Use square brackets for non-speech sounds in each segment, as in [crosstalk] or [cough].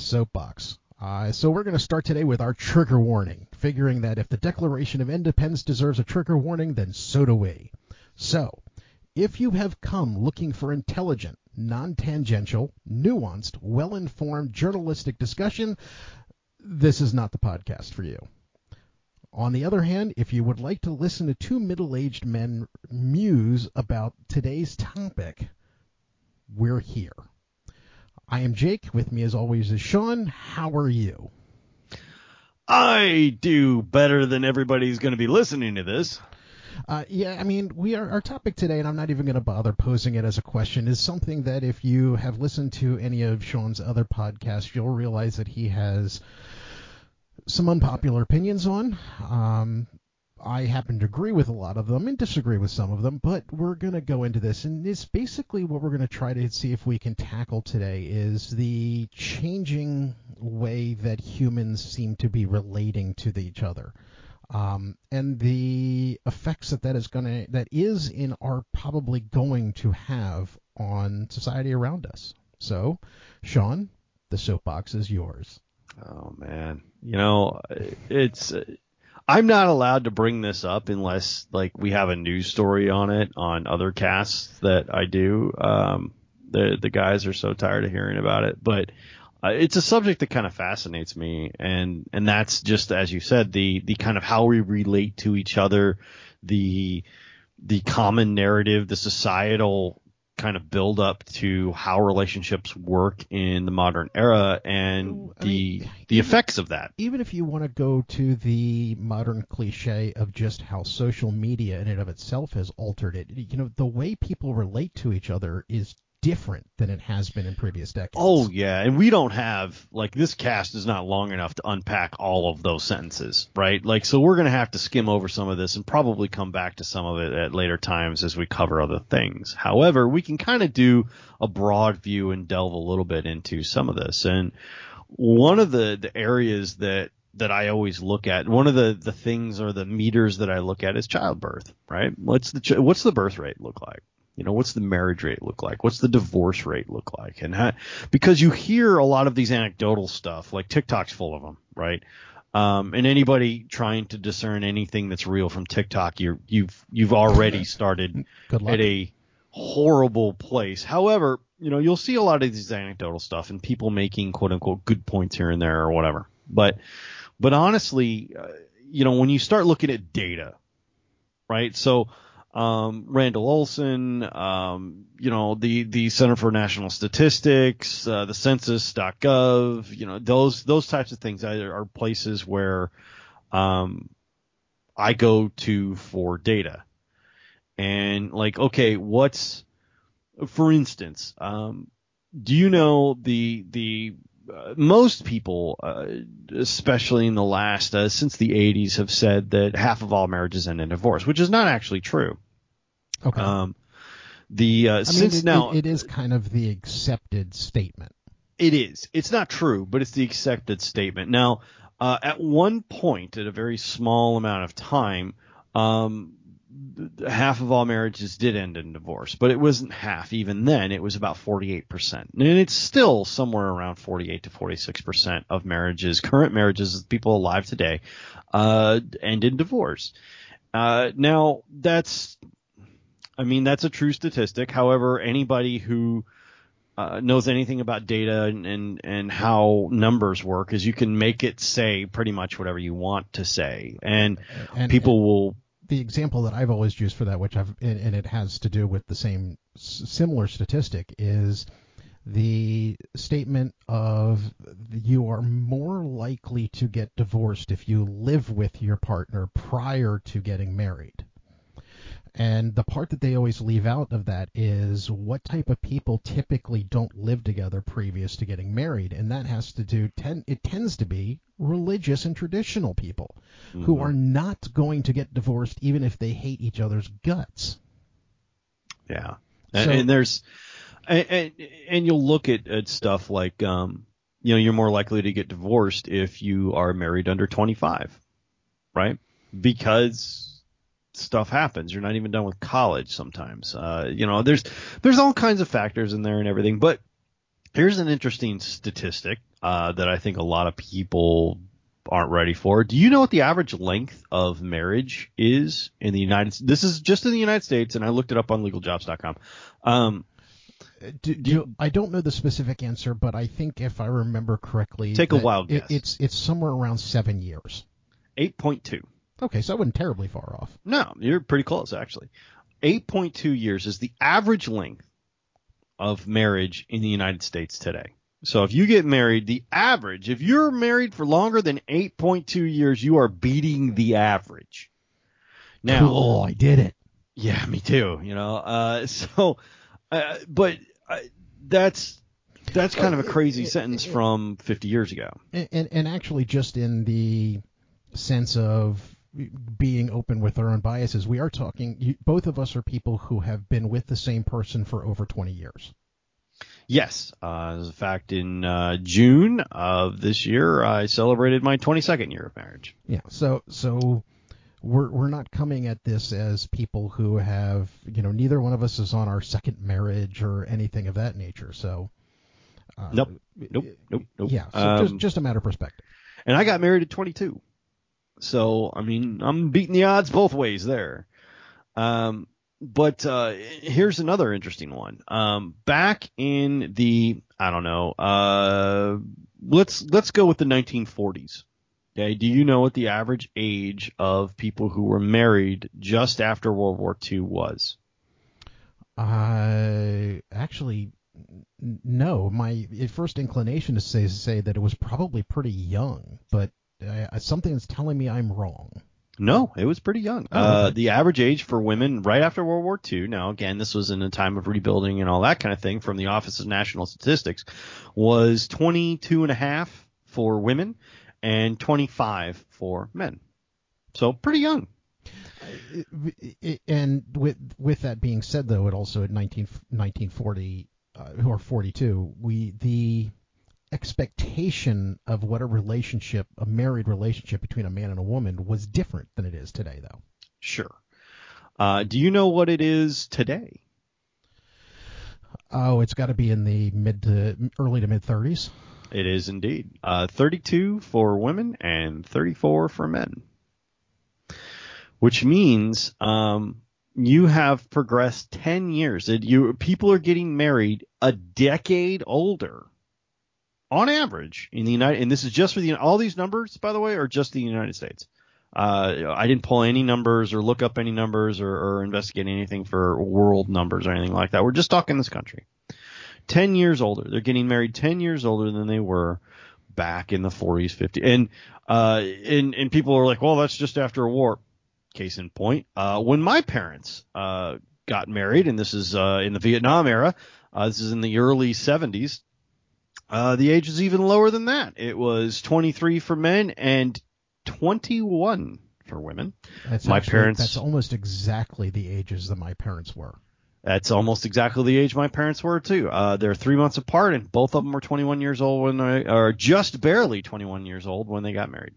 Soapbox. Uh, so we're going to start today with our trigger warning, figuring that if the Declaration of Independence deserves a trigger warning, then so do we. So, if you have come looking for intelligent, non-tangential, nuanced, well-informed journalistic discussion, this is not the podcast for you. On the other hand, if you would like to listen to two middle-aged men muse about today's topic, we're here. I am Jake. With me, as always, is Sean. How are you? I do better than everybody's going to be listening to this. Uh, yeah, I mean, we are our topic today, and I'm not even going to bother posing it as a question. Is something that if you have listened to any of Sean's other podcasts, you'll realize that he has some unpopular opinions on. Um, I happen to agree with a lot of them and disagree with some of them, but we're going to go into this. And it's basically what we're going to try to see if we can tackle today is the changing way that humans seem to be relating to each other. Um, and the effects that that is going to, that is in are probably going to have on society around us. So, Sean, the soapbox is yours. Oh man, you know, it's I'm not allowed to bring this up unless like we have a news story on it on other casts that I do. Um, the the guys are so tired of hearing about it, but uh, it's a subject that kind of fascinates me, and and that's just as you said the the kind of how we relate to each other, the the common narrative, the societal kind of build up to how relationships work in the modern era and the mean, the effects of that. Even if you want to go to the modern cliche of just how social media in and of itself has altered it, you know, the way people relate to each other is different than it has been in previous decades. Oh yeah, and we don't have like this cast is not long enough to unpack all of those sentences, right? Like so we're going to have to skim over some of this and probably come back to some of it at later times as we cover other things. However, we can kind of do a broad view and delve a little bit into some of this. And one of the the areas that that I always look at. One of the, the things or the meters that I look at is childbirth, right? What's the what's the birth rate look like? You know, what's the marriage rate look like? What's the divorce rate look like? And how, because you hear a lot of these anecdotal stuff, like TikTok's full of them, right? Um, and anybody trying to discern anything that's real from TikTok, you you've you've already started at a horrible place. However, you know, you'll see a lot of these anecdotal stuff and people making quote unquote good points here and there or whatever. But but honestly, uh, you know, when you start looking at data, right? So um, Randal Olson, um, you know, the, the Center for National Statistics, uh, the census.gov, you know, those, those types of things are places where, um, I go to for data. And like, okay, what's, for instance, um, do you know the, the, most people, uh, especially in the last uh, since the 80s, have said that half of all marriages end in divorce, which is not actually true. Okay. Um, the uh, since mean, it, now it, it is kind of the accepted statement. It is. It's not true, but it's the accepted statement. Now, uh, at one point, at a very small amount of time, um, half of all marriages did end in divorce, but it wasn't half. Even then, it was about 48%. And it's still somewhere around 48 to 46% of marriages, current marriages, people alive today, uh, end in divorce. Uh, now, that's, I mean, that's a true statistic. However, anybody who, uh, knows anything about data and, and, and how numbers work is you can make it say pretty much whatever you want to say and, and people and, will the example that I've always used for that, which I've and it has to do with the same similar statistic, is the statement of you are more likely to get divorced if you live with your partner prior to getting married. And the part that they always leave out of that is what type of people typically don't live together previous to getting married, and that has to do ten, it tends to be religious and traditional people mm-hmm. who are not going to get divorced even if they hate each other's guts. Yeah, and, so, and there's and, and, and you'll look at, at stuff like um you know you're more likely to get divorced if you are married under 25, right? Because stuff happens. You're not even done with college sometimes. Uh, you know, there's there's all kinds of factors in there and everything. But Here's an interesting statistic uh, that I think a lot of people aren't ready for. Do you know what the average length of marriage is in the United States? This is just in the United States, and I looked it up on legaljobs.com. Um, do, do, I don't know the specific answer, but I think if I remember correctly, take a wild it, guess. It's it's somewhere around seven years. Eight point two. Okay, so I wasn't terribly far off. No, you're pretty close actually. Eight point two years is the average length of marriage in the United States today. So if you get married, the average, if you're married for longer than 8.2 years, you are beating the average. Now, cool, I did it. Yeah, me too. You know, uh, [laughs] so, uh, but uh, that's that's kind of a crazy sentence from 50 years ago. And, and, and actually, just in the sense of being open with our own biases, we are talking. Both of us are people who have been with the same person for over 20 years. Yes, uh, as a fact, in uh, June of this year, I celebrated my 22nd year of marriage. Yeah, so so we're we're not coming at this as people who have you know neither one of us is on our second marriage or anything of that nature. So uh, nope, nope, nope, nope. Yeah, so um, just just a matter of perspective. And I got married at 22, so I mean I'm beating the odds both ways there. Um, but uh, here's another interesting one. Um, back in the I don't know, uh, let's let's go with the 1940s. Okay, do you know what the average age of people who were married just after World War II was? I uh, actually no. My first inclination is to say, say that it was probably pretty young, but something is telling me I'm wrong. No, it was pretty young. Oh, uh, the average age for women right after World War II, now again, this was in a time of rebuilding and all that kind of thing from the Office of National Statistics, was 22 and a half for women and 25 for men. So pretty young. And with with that being said, though, it also at 19, 1940 uh, or 42, we the expectation of what a relationship, a married relationship between a man and a woman, was different than it is today, though. Sure. Uh, do you know what it is today? Oh, it's got to be in the mid to early to mid 30s. It is indeed. Uh, 32 for women and 34 for men. Which means um, you have progressed 10 years. You people are getting married a decade older on average in the United, and this is just for the all these numbers, by the way, are just the United States. Uh, I didn't pull any numbers or look up any numbers or, or investigate anything for world numbers or anything like that. We're just talking this country. Ten years older. They're getting married ten years older than they were back in the 40s, 50s, and uh, and and people are like, well, that's just after a war. Case in point, uh, when my parents uh, got married, and this is uh, in the Vietnam era. Uh, this is in the early 70s. Uh, the age is even lower than that. It was 23 for men and 21 for women. That's my actually, parents. That's almost exactly the ages that my parents were. That's almost exactly the age my parents were too. Uh, they're three months apart, and both of them were 21 years old when they, or just barely 21 years old when they got married.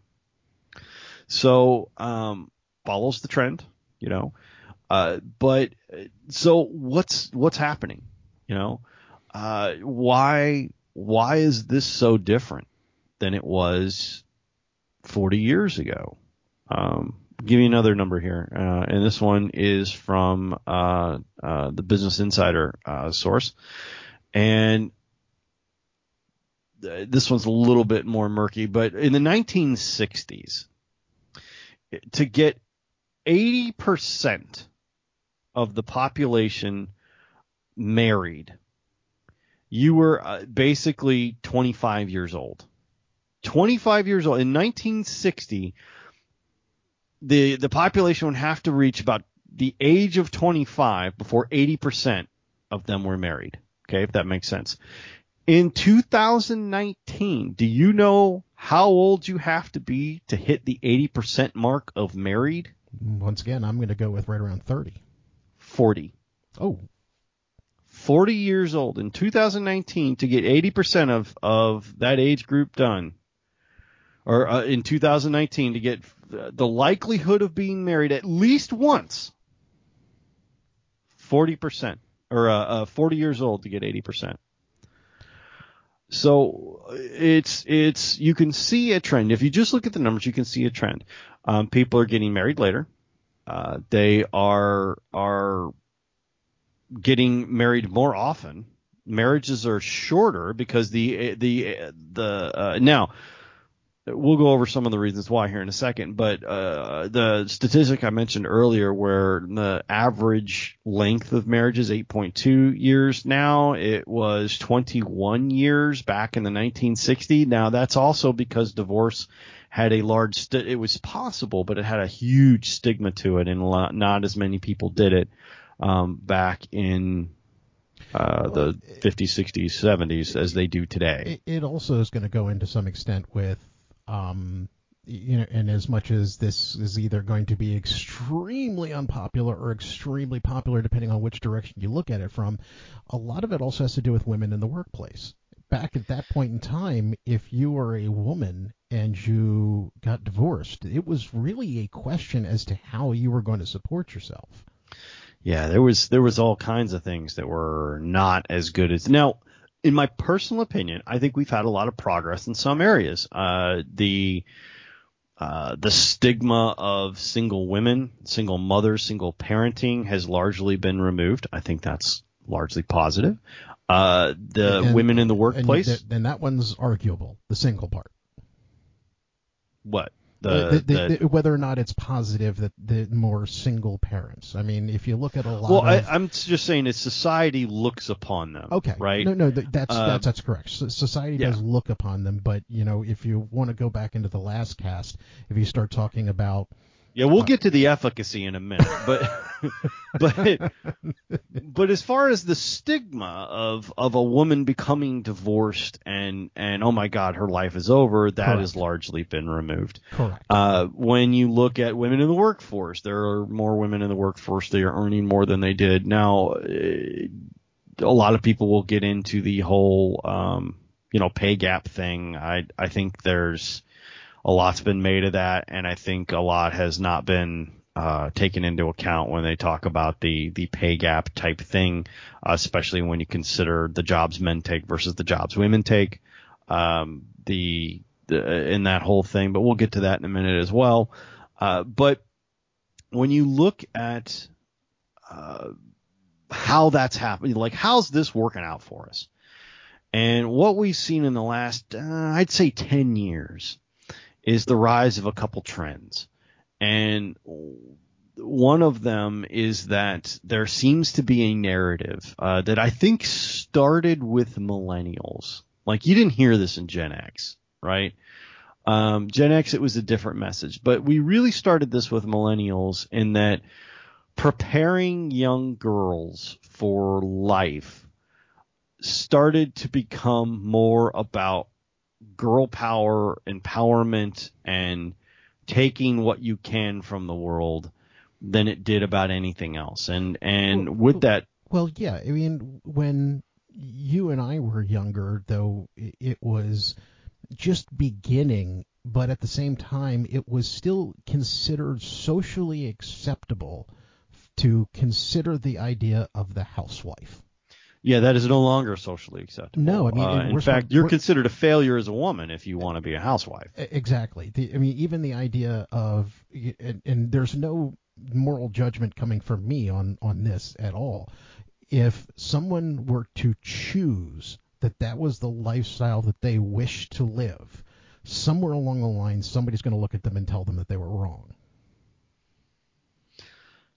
So, um, follows the trend, you know. Uh, but so what's what's happening? You know, uh, why why is this so different than it was 40 years ago? Um, give me another number here, uh, and this one is from uh, uh, the Business Insider uh, source, and this one's a little bit more murky. But in the 1960s, to get 80 percent of the population married you were uh, basically 25 years old. 25 years old in 1960 the the population would have to reach about the age of 25 before 80% of them were married. Okay, if that makes sense. In 2019, do you know how old you have to be to hit the 80% mark of married? Once again, I'm going to go with right around 30. 40. Oh, 40 years old in 2019 to get 80% of, of that age group done, or uh, in 2019 to get the likelihood of being married at least once, 40%, or uh, uh, 40 years old to get 80%. So it's it's you can see a trend. If you just look at the numbers, you can see a trend. Um, people are getting married later. Uh, they are are getting married more often. Marriages are shorter because the the the uh, now we'll go over some of the reasons why here in a second, but uh, the statistic I mentioned earlier, where the average length of marriage is 8.2 years now, it was 21 years back in the 1960s. Now that's also because divorce had a large, st- it was possible, but it had a huge stigma to it, and not as many people did it um, back in uh, the 50s, 60s, 70s as they do today. It also is going to go into some extent with um, you know, and as much as this is either going to be extremely unpopular or extremely popular, depending on which direction you look at it from, a lot of it also has to do with women in the workplace. Back at that point in time, if you were a woman and you got divorced, it was really a question as to how you were going to support yourself. Yeah, there was there was all kinds of things that were not as good as now in my personal opinion, I think we've had a lot of progress in some areas. Uh, the uh, the stigma of single women, single mothers, single parenting has largely been removed. I think that's largely positive. Uh, the and, women in the workplace, and, and that one's arguable. The single part. What? The, the, the, whether or not it's positive that the more single parents. I mean, if you look at a lot. Well, of, I, am just saying that society looks upon them. Okay. Right. No, no, that's um, that's that's correct. So society yeah. does look upon them, but you know, if you want to go back into the last cast, if you start talking about yeah, we'll get to the efficacy in a minute, but [laughs] but but as far as the stigma of of a woman becoming divorced and and oh my God, her life is over, that Correct. has largely been removed. Correct. Uh, when you look at women in the workforce, there are more women in the workforce. They are earning more than they did. Now, a lot of people will get into the whole um, you know pay gap thing. I I think there's a lot's been made of that, and I think a lot has not been uh, taken into account when they talk about the the pay gap type thing, especially when you consider the jobs men take versus the jobs women take. Um, the, the in that whole thing, but we'll get to that in a minute as well. Uh, but when you look at uh, how that's happening, like how's this working out for us? And what we've seen in the last, uh, I'd say 10 years, is the rise of a couple trends. And one of them is that there seems to be a narrative uh, that I think started with millennials. Like you didn't hear this in Gen X, right? Um, Gen X, it was a different message, but we really started this with millennials in that preparing young girls for life started to become more about girl power, empowerment, and taking what you can from the world than it did about anything else. And and well, with that, well, yeah, I mean, when you and I were younger, though, it was just beginning, but at the same time, it was still considered socially acceptable to consider the idea of the housewife. Yeah, that is no longer socially acceptable. No, I mean, uh, in fact, you're considered a failure as a woman if you want to be a housewife. Exactly. The, I mean, even the idea of, and, and there's no moral judgment coming from me on on this at all. If someone were to choose that that was the lifestyle that they wish to live, somewhere along the line, somebody's going to look at them and tell them that they were wrong.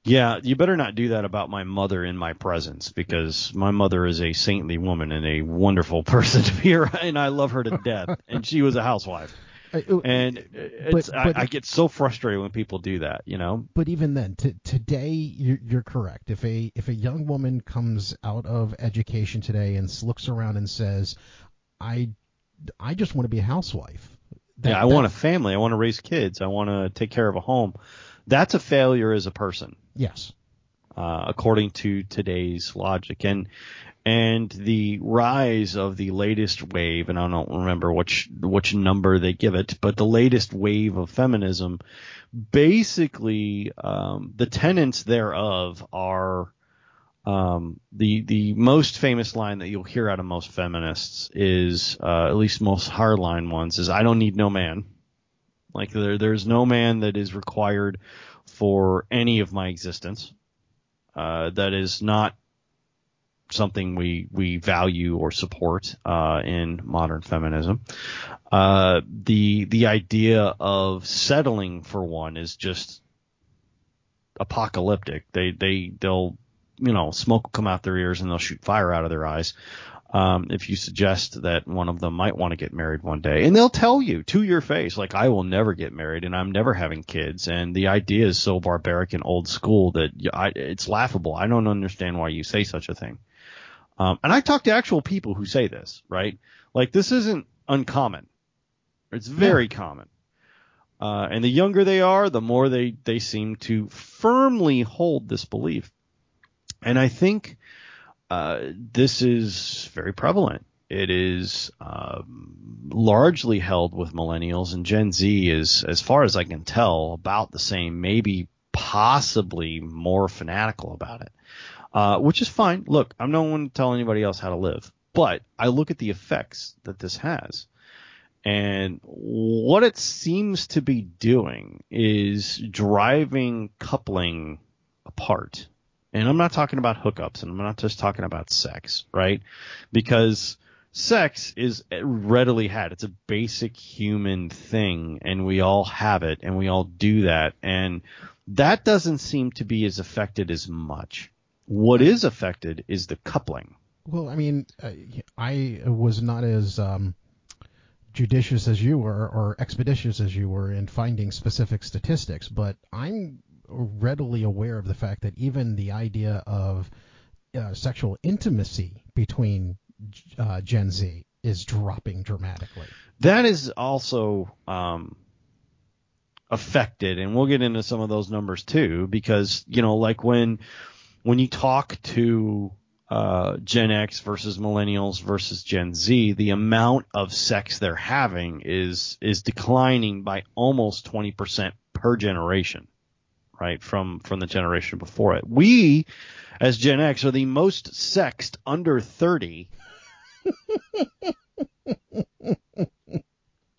Yeah, you better not do that about my mother in my presence because my mother is a saintly woman and a wonderful [laughs] person to be around, and I love her to death. and she was a housewife. Uh, uh, and but, but, I, I, get so frustrated when people do that, you know. But even then, t- today you're, you're correct. If a if a young woman comes out of education today and looks around and says, "I I just want to be a housewife," that, yeah, I want a family. I want to raise kids. I want to take care of a home. That's a failure as a person. Yes. Uh, according to today's logic. And and the rise of the latest wave, and I don't remember which which number they give it, but the latest wave of feminism, basically, um, the tenets thereof are um, the the most famous line that you'll hear out of most feminists is, uh, at least most hardline ones, is "I don't need no man." Like there there's no man that is required for any of my existence. Uh, that is not something we we value or support uh, in modern feminism. Uh, the the idea of settling for one is just apocalyptic. They they they'll you know, smoke will come out their ears and they'll shoot fire out of their eyes. Um, if you suggest that one of them might want to get married one day, and they'll tell you to your face, like, I will never get married and I'm never having kids. And the idea is so barbaric and old school that I, it's laughable. I don't understand why you say such a thing. Um, and I talk to actual people who say this, right? Like, this isn't uncommon. It's very yeah. common. Uh, and the younger they are, the more they, they seem to firmly hold this belief. And I think uh, this is very prevalent. It is um, largely held with millennials, and Gen Z is, as far as I can tell, about the same, maybe possibly more fanatical about it, uh, which is fine. Look, I'm no one to tell anybody else how to live, but I look at the effects that this has. And what it seems to be doing is driving coupling apart and I'm not talking about hookups and I'm not just talking about sex, right? Because sex is readily had. It's a basic human thing and we all have it and we all do that. And that doesn't seem to be as affected as much. What is affected is the coupling. Well, I mean, I was not as um, judicious as you were or expeditious as you were in finding specific statistics, but I'm readily aware of the fact that even the idea of uh, sexual intimacy between uh, Gen Z is dropping dramatically. That is also um, affected, and we'll get into some of those numbers too, because you know, like when when you talk to uh, Gen X versus millennials versus Gen Z, the amount of sex they're having is is declining by almost 20% per generation right, from from the generation before it. We, as Gen X, are the most sexed under 30 [laughs]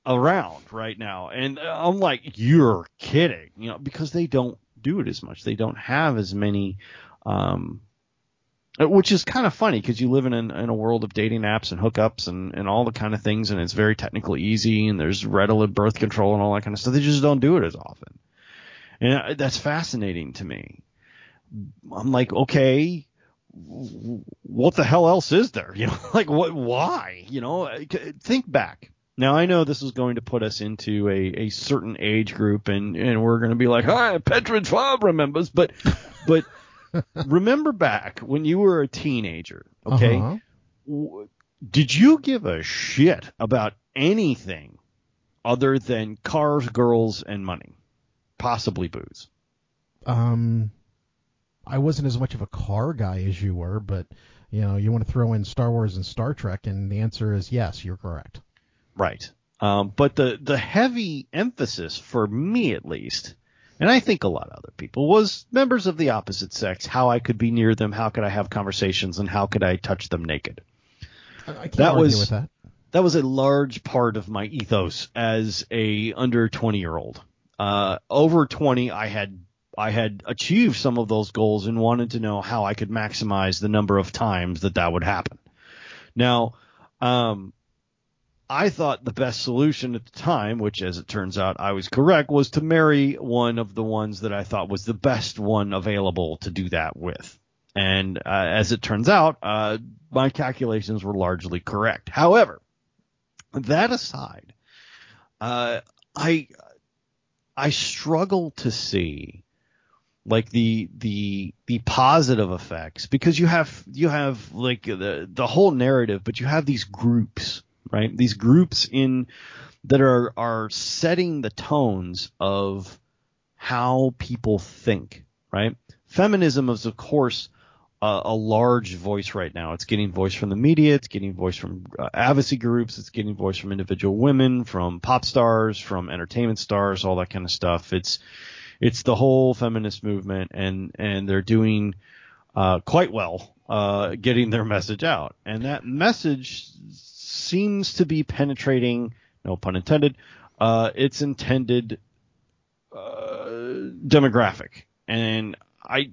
around right now. And I'm like, you're kidding, you know, because they don't do it as much. They don't have as many, um, which is kind of funny because you live in, in a world of dating apps and hookups and, and all the kind of things, and it's very technically easy, and there's Reddit birth control and all that kind of stuff. They just don't do it as often. And that's fascinating to me. I'm like, okay, what the hell else is there? [laughs] You know, like what, why? You know, think back. Now I know this is going to put us into a, a certain age group and, and we're going to be like, hi, Petridge Bob remembers, but, but [laughs] remember back when you were a teenager, okay? Uh-huh. Did you give a shit about anything other than cars, girls, and money? Possibly booze? Um, I wasn't as much of a car guy as you were, but you know, you want to throw in Star Wars and Star Trek, and the answer is yes, you're correct. Right. Um, but the the heavy emphasis for me, at least, and I think a lot of other people, was members of the opposite sex. How I could be near them, how could I have conversations, and how could I touch them naked. that was that. that was a large part of my ethos as a under twenty year old. Uh, over 20, I had I had achieved some of those goals and wanted to know how I could maximize the number of times that that would happen. Now, um, I thought the best solution at the time, which as it turns out I was correct, was to marry one of the ones that I thought was the best one available to do that with. And uh, as it turns out, uh, my calculations were largely correct. However, that aside, uh, I I struggle to see like the the the positive effects because you have you have like the the whole narrative but you have these groups right? These groups in that are are setting the tones of how people think right? Feminism is of course a, a, large voice right now. It's getting voice from the media. It's getting voice from uh, advocacy groups. It's getting voice from individual women, from pop stars, from entertainment stars, all that kind of stuff. It's it's the whole feminist movement, and and they're doing uh, quite well uh, getting their message out, and that message seems to be penetrating. No pun intended. Uh, its intended uh, demographic, and I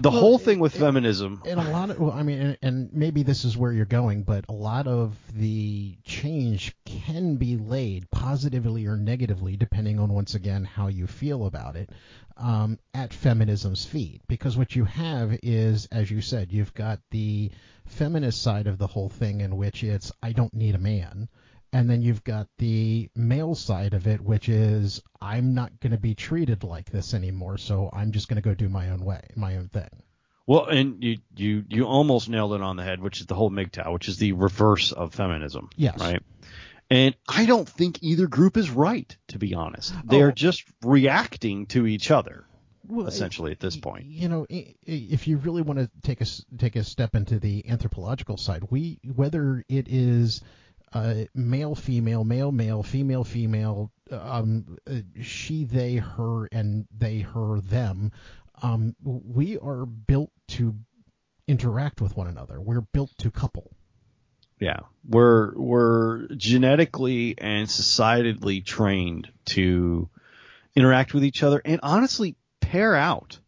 the Well, whole thing with it- feminism. and a lot of well, I mean, and, and maybe this is where you're going, but a lot of the change can be laid positively or negatively, depending on once again how you feel about it, um, at feminism's feet. Because what you have is, as you said, you've got the feminist side of the whole thing, in which it's I don't need a man. And then you've got the male side of it, which is I'm not going to be treated like this anymore, so I'm just going to go do my own way, my own thing. Well, and you you you almost nailed it on the head, which is the whole MGTOW, which is the reverse of feminism. Yes. Right. And I don't think either group is right, to be honest. Oh. They're Oh. just reacting to each other, Well, essentially, at this point. You know, if you really want to take a take a step into the anthropological side, we whether it is uh, male, female, male, male, female, female, um, uh, she, they, her, and they, her, them, um, we are built to interact with one another. We're built to couple. Yeah. We're we're genetically and societally trained to interact with each other and honestly pair out.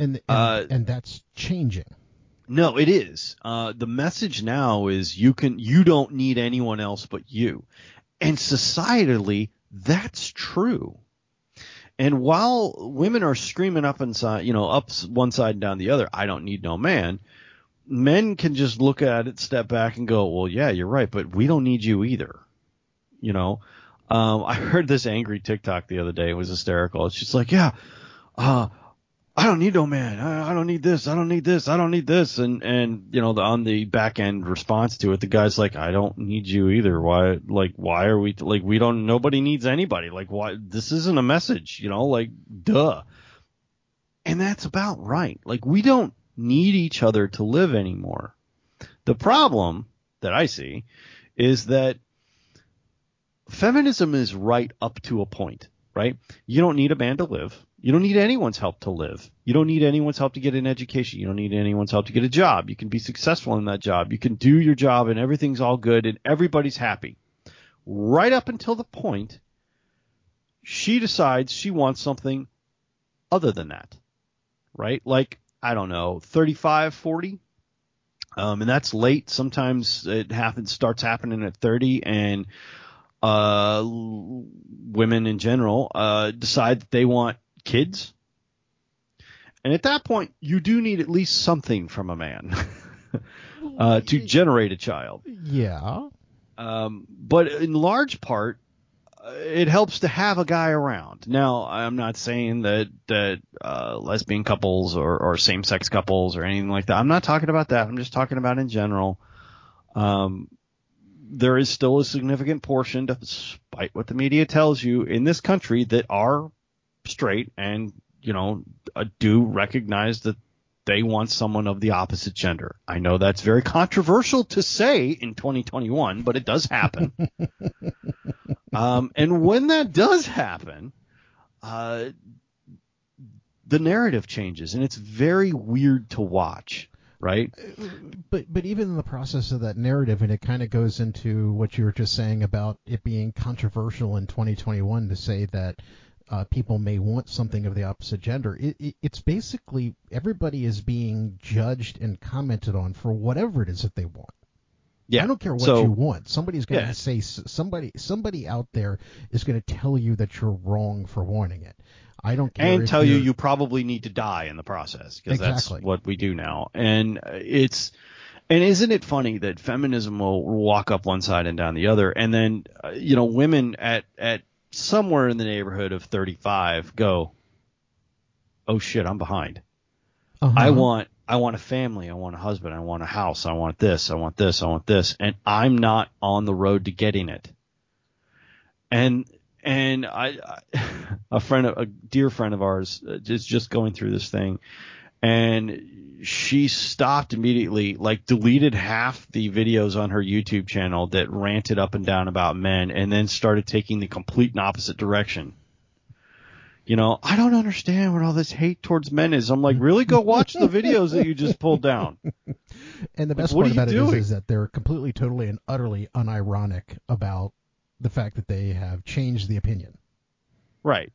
And and, Uh, and that's changing. No, it is. Uh, the message now is you can you don't need anyone else but you, and societally that's true. And while women are screaming up inside, you know, up one side and down the other, I don't need no man. Men can just look at it, step back, and go, "Well, yeah, you're right, but we don't need you either." You know, um, I heard this angry TikTok the other day. It was hysterical. It's just like, yeah, uh, I don't need no man. I, I don't need this. I don't need this. I don't need this. And and you know, the, on the back end response to it, the guy's like, I don't need you either. Why? Like, why are we like we don't? Nobody needs anybody. Like, why? This isn't a message. You know, like, duh. And that's about right. Like, we don't need each other to live anymore. The problem that I see is that feminism is right up to a point, right? You don't need a man to live. You don't need anyone's help to live. You don't need anyone's help to get an education. You don't need anyone's help to get a job. You can be successful in that job. You can do your job and everything's all good and everybody's happy. Right up until the point she decides she wants something other than that. Right? Like, I don't know, 35, 40? Um, and that's late. Sometimes it happens, starts happening at 30 and uh, women in general uh, decide that they want kids. And at that point, you do need at least something from a man [laughs] uh, to generate a child. Yeah. Um, but in large part, uh, it helps to have a guy around. Now, I'm not saying that that uh, lesbian couples or, or same-sex couples or anything like that. I'm not talking about that. I'm just talking about in general. Um, there is still a significant portion, despite what the media tells you, in this country that are straight and you know uh, do recognize that they want someone of the opposite gender. I know that's very controversial to say in 2021, but it does happen. [laughs] um, and when that does happen, uh, the narrative changes, and it's very weird to watch. Right? but but even in the process of that narrative, and it kind of goes into what you were just saying about it being controversial in 2021 to say that uh, people may want something of the opposite gender. It, it, it's basically everybody is being judged and commented on for whatever it is that they want. Yeah. I don't care what so, you want. Somebody's going to Yeah. say somebody somebody out there is going to tell you that you're wrong for wanting it. I don't care. and tell you you probably need to die in the process because Exactly. that's what we do now. And uh, it's and isn't it funny that feminism will walk up one side and down the other, and then uh, you know women at at somewhere in the neighborhood of 35 go, oh shit, I'm behind. Uh-huh. I want I want a family, I want a husband, I want a house, I want this, I want this, I want this, and I'm not on the road to getting it. And and I, I [laughs] a friend a dear friend of ours uh, is just going through this thing and she stopped immediately like deleted half the videos on her YouTube channel that ranted up and down about men and then started taking the complete and opposite direction you know, I don't understand what all this hate towards men is. I'm like, really? Go watch the videos that you just pulled down. [laughs] And the best what part about it is, is that they're completely, totally, and utterly unironic about the fact that they have changed the opinion. Right.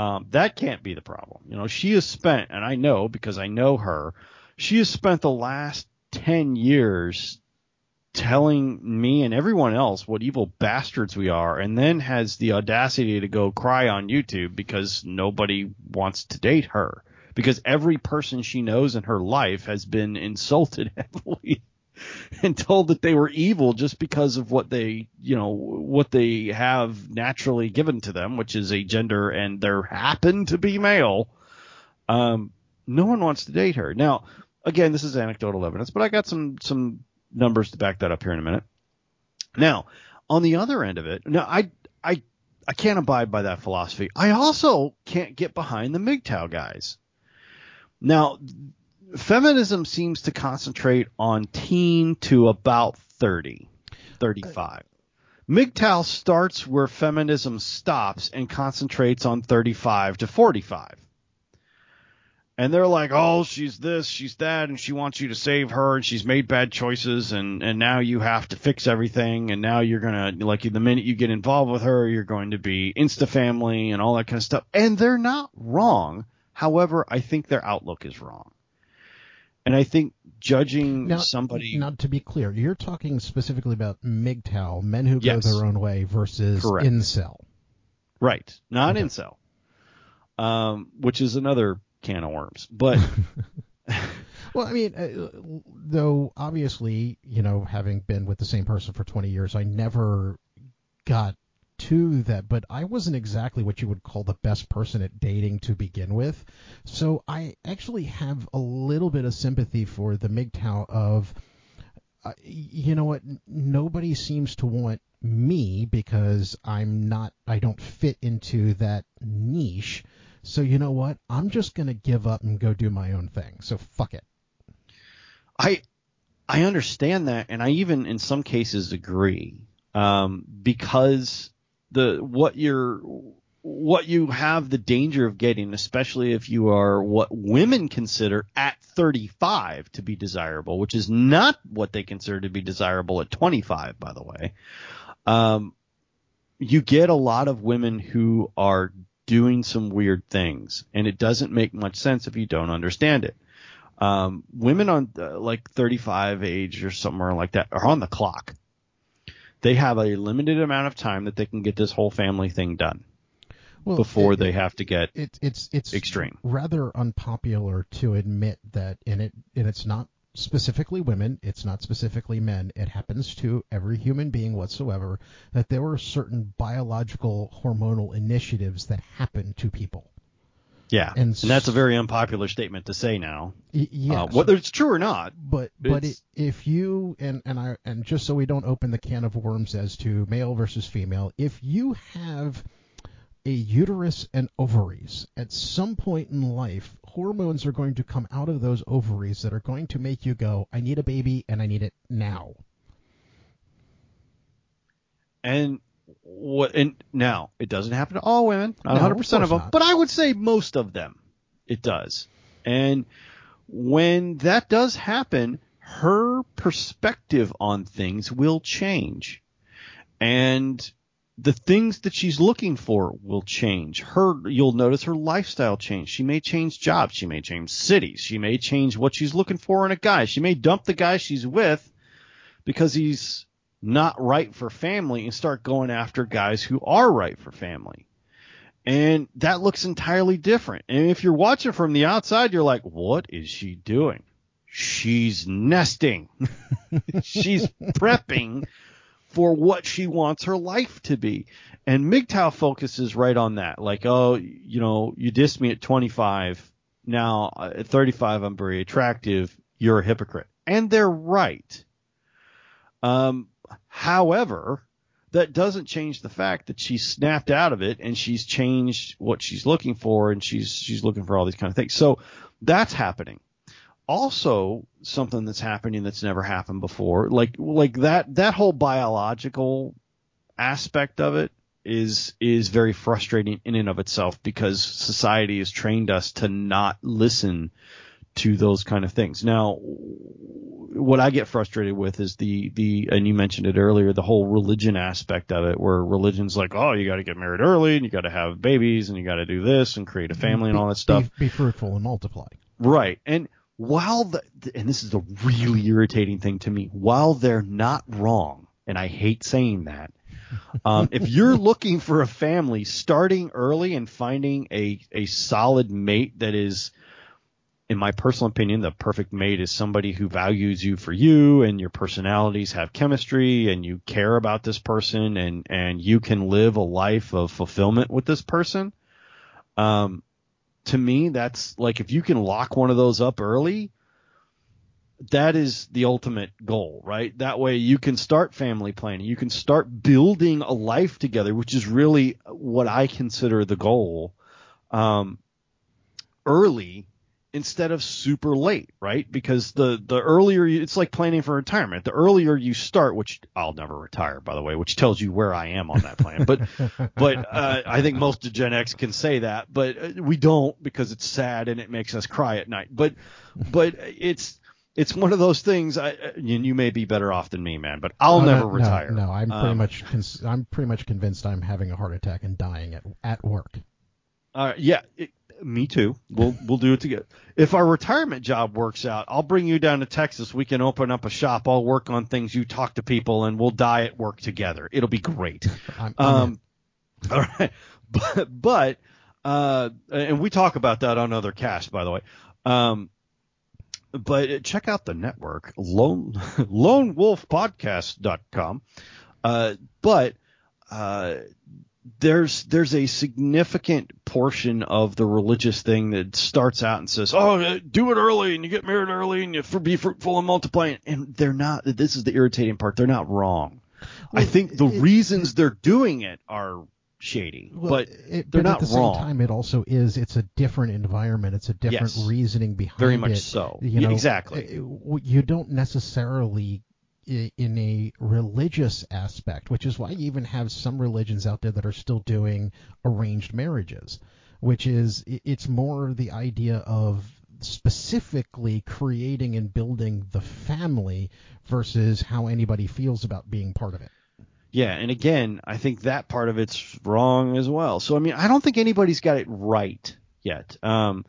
Um, that can't be the problem. You know, she has spent, and I know because I know her, she has spent the last 10 years telling me and everyone else what evil bastards we are, and then has the audacity to go cry on YouTube because nobody wants to date her. Because every person she knows in her life has been insulted [laughs] heavily [laughs] and told that they were evil just because of what they, you know, what they have naturally given to them, which is a gender and they happen to be male. Um, no one wants to date her. Now, again, this is anecdotal evidence, but I got some some numbers to back that up here in a minute. Now, on the other end of it, now I I I can't abide by that philosophy. I also can't get behind the MGTOW guys. Now, feminism seems to concentrate on teen to about 30, 35. MGTOW starts where feminism stops and concentrates on 35 to 45. And they're like, oh, she's this, she's that, and she wants you to save her, and she's made bad choices, and, and now you have to fix everything, and now you're gonna, like, the minute you get involved with her, you're going to be insta family and all that kind of stuff. And they're not wrong. However, I think their outlook is wrong. And I think judging Now, somebody. now to be clear, you're talking specifically about MGTOW, men who Yes. go their own way, versus Correct. incel. Right, not Okay. incel, um, which is another can of worms. But [laughs] [laughs] Well, I mean, uh, though obviously, you know, having been with the same person for 20 years, I never got to that, but I wasn't exactly what you would call the best person at dating to begin with. So I actually have a little bit of sympathy for the MGTOW of, uh, you know what, nobody seems to want me because I'm not, I don't fit into that niche. So you know what? I'm just going to give up and go do my own thing. So fuck it. I I understand that, and I even in some cases agree, um, because the what you're what you have the danger of getting, especially if you are what women consider at 35 to be desirable, which is not what they consider to be desirable at 25, by the way. Um, you get a lot of women who are doing some weird things, and it doesn't make much sense if you don't understand it um, women on uh, like 35 age or somewhere like that are on the clock. They have a limited amount of time that they can get this whole family thing done Well, before it- they have to get it, it's it's extreme. rather unpopular to admit that in it and it's not specifically women it's not specifically men it happens to every human being whatsoever that there are certain biological hormonal initiatives that happen to people Yeah, And and, that's a very unpopular statement to say now. Y- yes. Uh, whether it's true or not, but but it, if you and and I and just so we don't open the can of worms as to male versus female, if you have a uterus and ovaries at some point in life, hormones are going to come out of those ovaries that are going to make you go, I need a baby and I need it now. and what and now it doesn't happen to all women, not No, 100% of course them, not. but I would say most of them it does. And when that does happen, her perspective on things will change. And the things that she's looking for will change. Her, you'll notice her lifestyle change. She may change jobs. She may change cities. She may change what she's looking for in a guy. She may dump the guy she's with because he's not right for family and start going after guys who are right for family. And that looks entirely different. And if you're watching from the outside, you're like, what is she doing? She's nesting. [laughs] She's prepping for what she wants her life to be. And MGTOW focuses right on that. Like, oh, you know, you dissed me at 25. Now uh, at 35, I'm very attractive. You're a hypocrite. And they're right. Um, however, that doesn't change the fact that she's snapped out of it and she's changed what she's looking for and she's she's looking for all these kind of things. So that's happening. Also, something that's happening that's never happened before, like like that that whole biological aspect of it is is very frustrating in and of itself because society has trained us to not listen to those kind of things. Now, what I get frustrated with is the the and you mentioned it earlier, the whole religion aspect of it, where religion's like, oh, you got to get married early and you got to have babies and you got to do this and create a family and all that stuff. Be, be fruitful and multiply. Right. And while the and this is a really irritating thing to me, while they're not wrong, and I hate saying that, um, if you're [laughs] looking for a family, starting early and finding a a solid mate that is in my personal opinion, the perfect mate is somebody who values you for you and your personalities have chemistry and you care about this person and, and you can live a life of fulfillment with this person. Um, to me, that's like if you can lock one of those up early, that is the ultimate goal, right? That way you can start family planning. You can start building a life together, which is really what I consider the goal. Um, early instead of super late, right? Because the the earlier you, it's like planning for retirement. The earlier you start, which I'll never retire, by the way, which tells you where I am on that plan. But [laughs] but uh, I think most of Gen X can say that, but uh, we don't because it's sad and it makes us cry at night. But but it's it's one of those things. I, uh, and you may be better off than me, man, but I'll Oh, never no, no, retire. No, I'm pretty Um, much I'm pretty much convinced I'm having a heart attack and dying at at work. Uh, yeah, it, me too. We'll we'll do it together. If our retirement job works out, I'll bring you down to Texas. We can open up a shop. I'll work on things. You talk to people, and we'll die at work together. It'll be great. I'm, I'm in. Um, [laughs] all right, but but uh, and we talk about that on other casts, by the way. Um, but check out the network, lone [laughs] lonewolfpodcast.com. Uh, but uh, there's there's a significant portion of the religious thing that starts out and says, "Oh, uh, do it early, and you get married early, and you be fruitful and multiply." And they're not. This is the irritating part. They're not wrong. I think the it- reasons they're doing it are shady, Well, but it, they're but not at the wrong. same time, it also is. It's a different environment. It's a different Yes. reasoning behind it. very much it. so. You know, exactly. You don't necessarily in a religious aspect, which is why you even have some religions out there that are still doing arranged marriages, which is it's more the idea of specifically creating and building the family versus how anybody feels about being part of it. Yeah, and again, I think that part of it's wrong as well. So I mean, I don't think anybody's got it right yet. Um,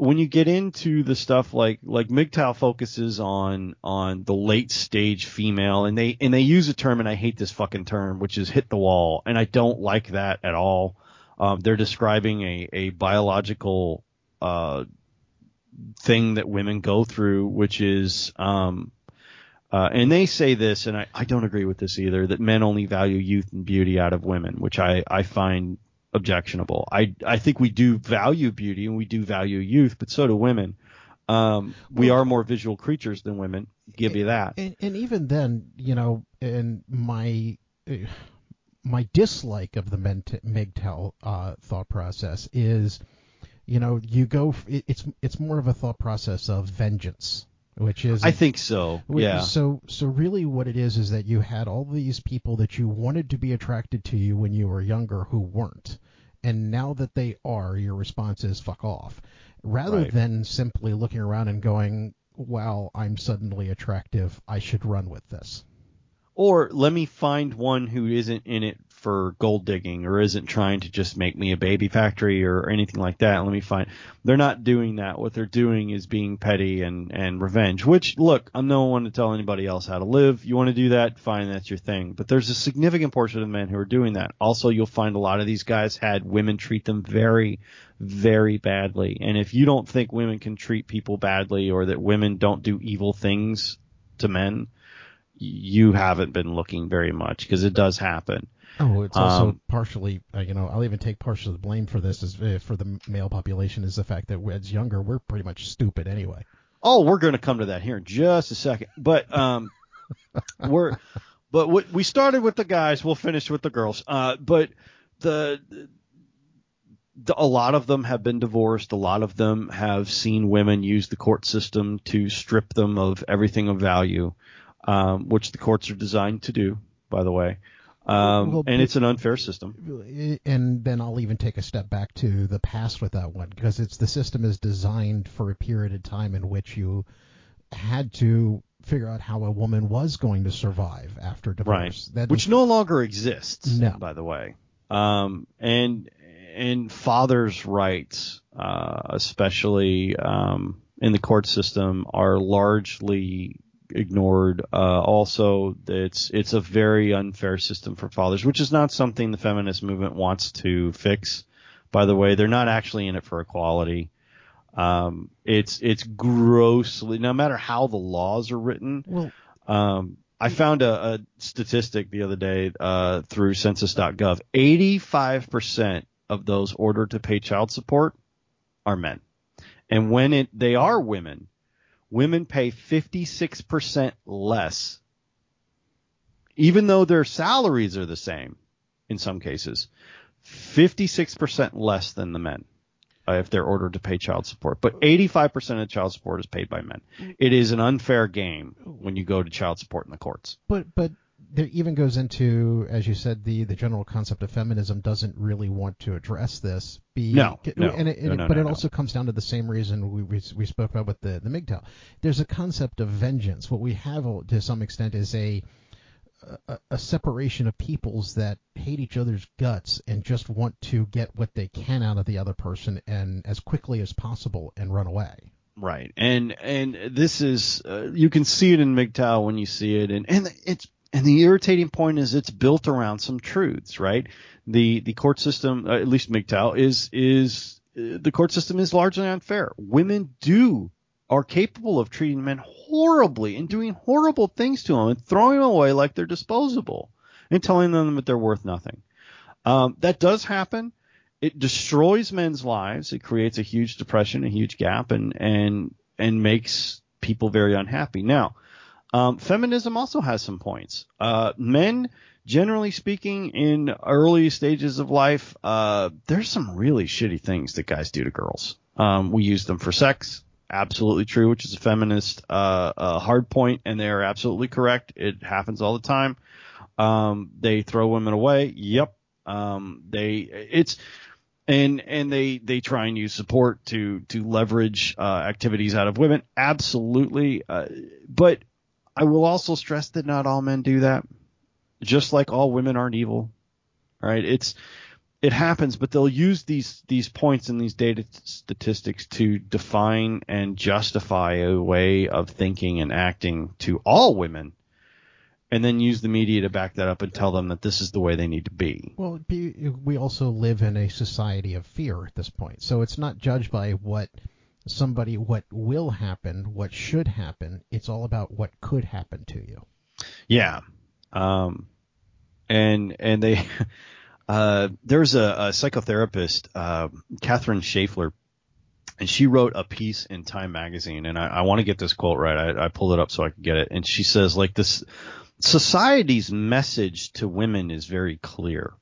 when you get into the stuff like like MGTOW focuses on on the late stage female, and they and they use a term, and I hate this fucking term, which is hit the wall, and I don't like that at all. Um, they're describing a a biological uh, thing that women go through, which is um, uh, and they say this, and I, I don't agree with this either, that men only value youth and beauty out of women, which I, I find objectionable. I, I think we do value beauty and we do value youth, but so do women. Um, we Well- are more visual creatures than women. Give you that. And, and even then, you know, and my uh, my dislike of the MGTOW uh, thought process is, you know, you go. It's it's more of a thought process of vengeance, which is I think so. Yeah. So so really what it is is that you had all these people that you wanted to be attracted to you when you were younger who weren't. And now that they are, your response is fuck off. Rather Right. than simply looking around and going, Wow, I'm suddenly attractive, I should run with this. Or let me find one who isn't in it for gold digging or isn't trying to just make me a baby factory or anything like that. Let me find. They're not doing that. What they're doing is being petty and, and revenge, which look, I'm no one to tell anybody else how to live. You want to do that? Fine. That's your thing. But there's a significant portion of men who are doing that. Also, you'll find a lot of these guys had women treat them very, very badly. And if you don't think women can treat people badly or that women don't do evil things to men, you haven't been looking very much because it does happen. Oh, it's also Um, partially, uh, you know, I'll even take partial blame for this as uh, for the male population is the fact that as younger we're pretty much stupid anyway. Oh, we're going to come to that here in just a second. But um, [laughs] we're but what, we started with the guys. We'll finish with the girls. Uh, but the, the a lot of them have been divorced. A lot of them have seen women use the court system to strip them of everything of value, um, which the courts are designed to do, by the way. Um, Well, and it's an unfair system. and then I'll even take a step back to the past with that one because it's the system is designed for a period of time in which you had to figure out how a woman was going to survive after divorce. That Which no longer exists, No. by the way. Um, and and fathers' rights, uh, especially um, in the court system, are largely ignored. Uh, also, it's it's a very unfair system for fathers, which is not something the feminist movement wants to fix. By the way, they're not actually in it for equality. Um, it's it's grossly, no matter how the laws are written, well, um, I found a, a statistic the other day uh, through census.gov. 85% of those ordered to pay child support are men. And when it they are women, women pay 56% less even though their salaries are the same in some cases. 56% less than the men uh, if they're ordered to pay child support. But 85% of child support is paid by men. It is an unfair game when you go to child support in the courts. but but there even goes into, as you said, the the general concept of feminism doesn't really want to address this. Be, No, no, and it, and no, it- but no, it no. also comes down to the same reason we, we we spoke about with the the MGTOW. There's a concept of vengeance. What we have uh, to some extent is a a, a separation of peoples that hate each other's guts and just want to get what they can out of the other person and as quickly as possible and run away. Right. And and this is uh, you can see it in MGTOW when you see it and and it's and the irritating point is it's built around some truths, right? The the court system, uh, at least MGTOW, is is uh, the court system is largely unfair. Women do are capable of treating men horribly and doing horrible things to them and throwing them away like they're disposable and telling them that they're worth nothing. Um, that does happen. It destroys men's lives. It creates a huge depression, a huge gap, and and and makes people very unhappy. Now, um, feminism also has some points. Uh, men, generally speaking, in early stages of life, uh, there's some really shitty things that guys do to girls. Um, we use them for sex. Absolutely true, which is a feminist uh, uh, hard point, and they are absolutely correct. It happens all the time. Um, they throw women away. Yep. Um, they it's and and they they try and use support to to leverage uh, activities out of women. Absolutely. Uh, but I will also stress that not all men do that. Just like all women aren't evil. Right? It's it happens, but they'll use these these points and these data statistics to define and justify a way of thinking and acting to all women, and then use the media to back that up and tell them that this is the way they need to be. Well, we also live in a society of fear at this point, so it's not judged by what somebody what will happen, what should happen. It's all about what could happen to you. Yeah. Um, and and they [laughs] uh, there's a, a psychotherapist, uh, Katherine Schafler, and she wrote a piece in Time magazine, and I, I want to get this quote right. I, I pulled it up so I could get it, and she says like this: society's message to women is very clear.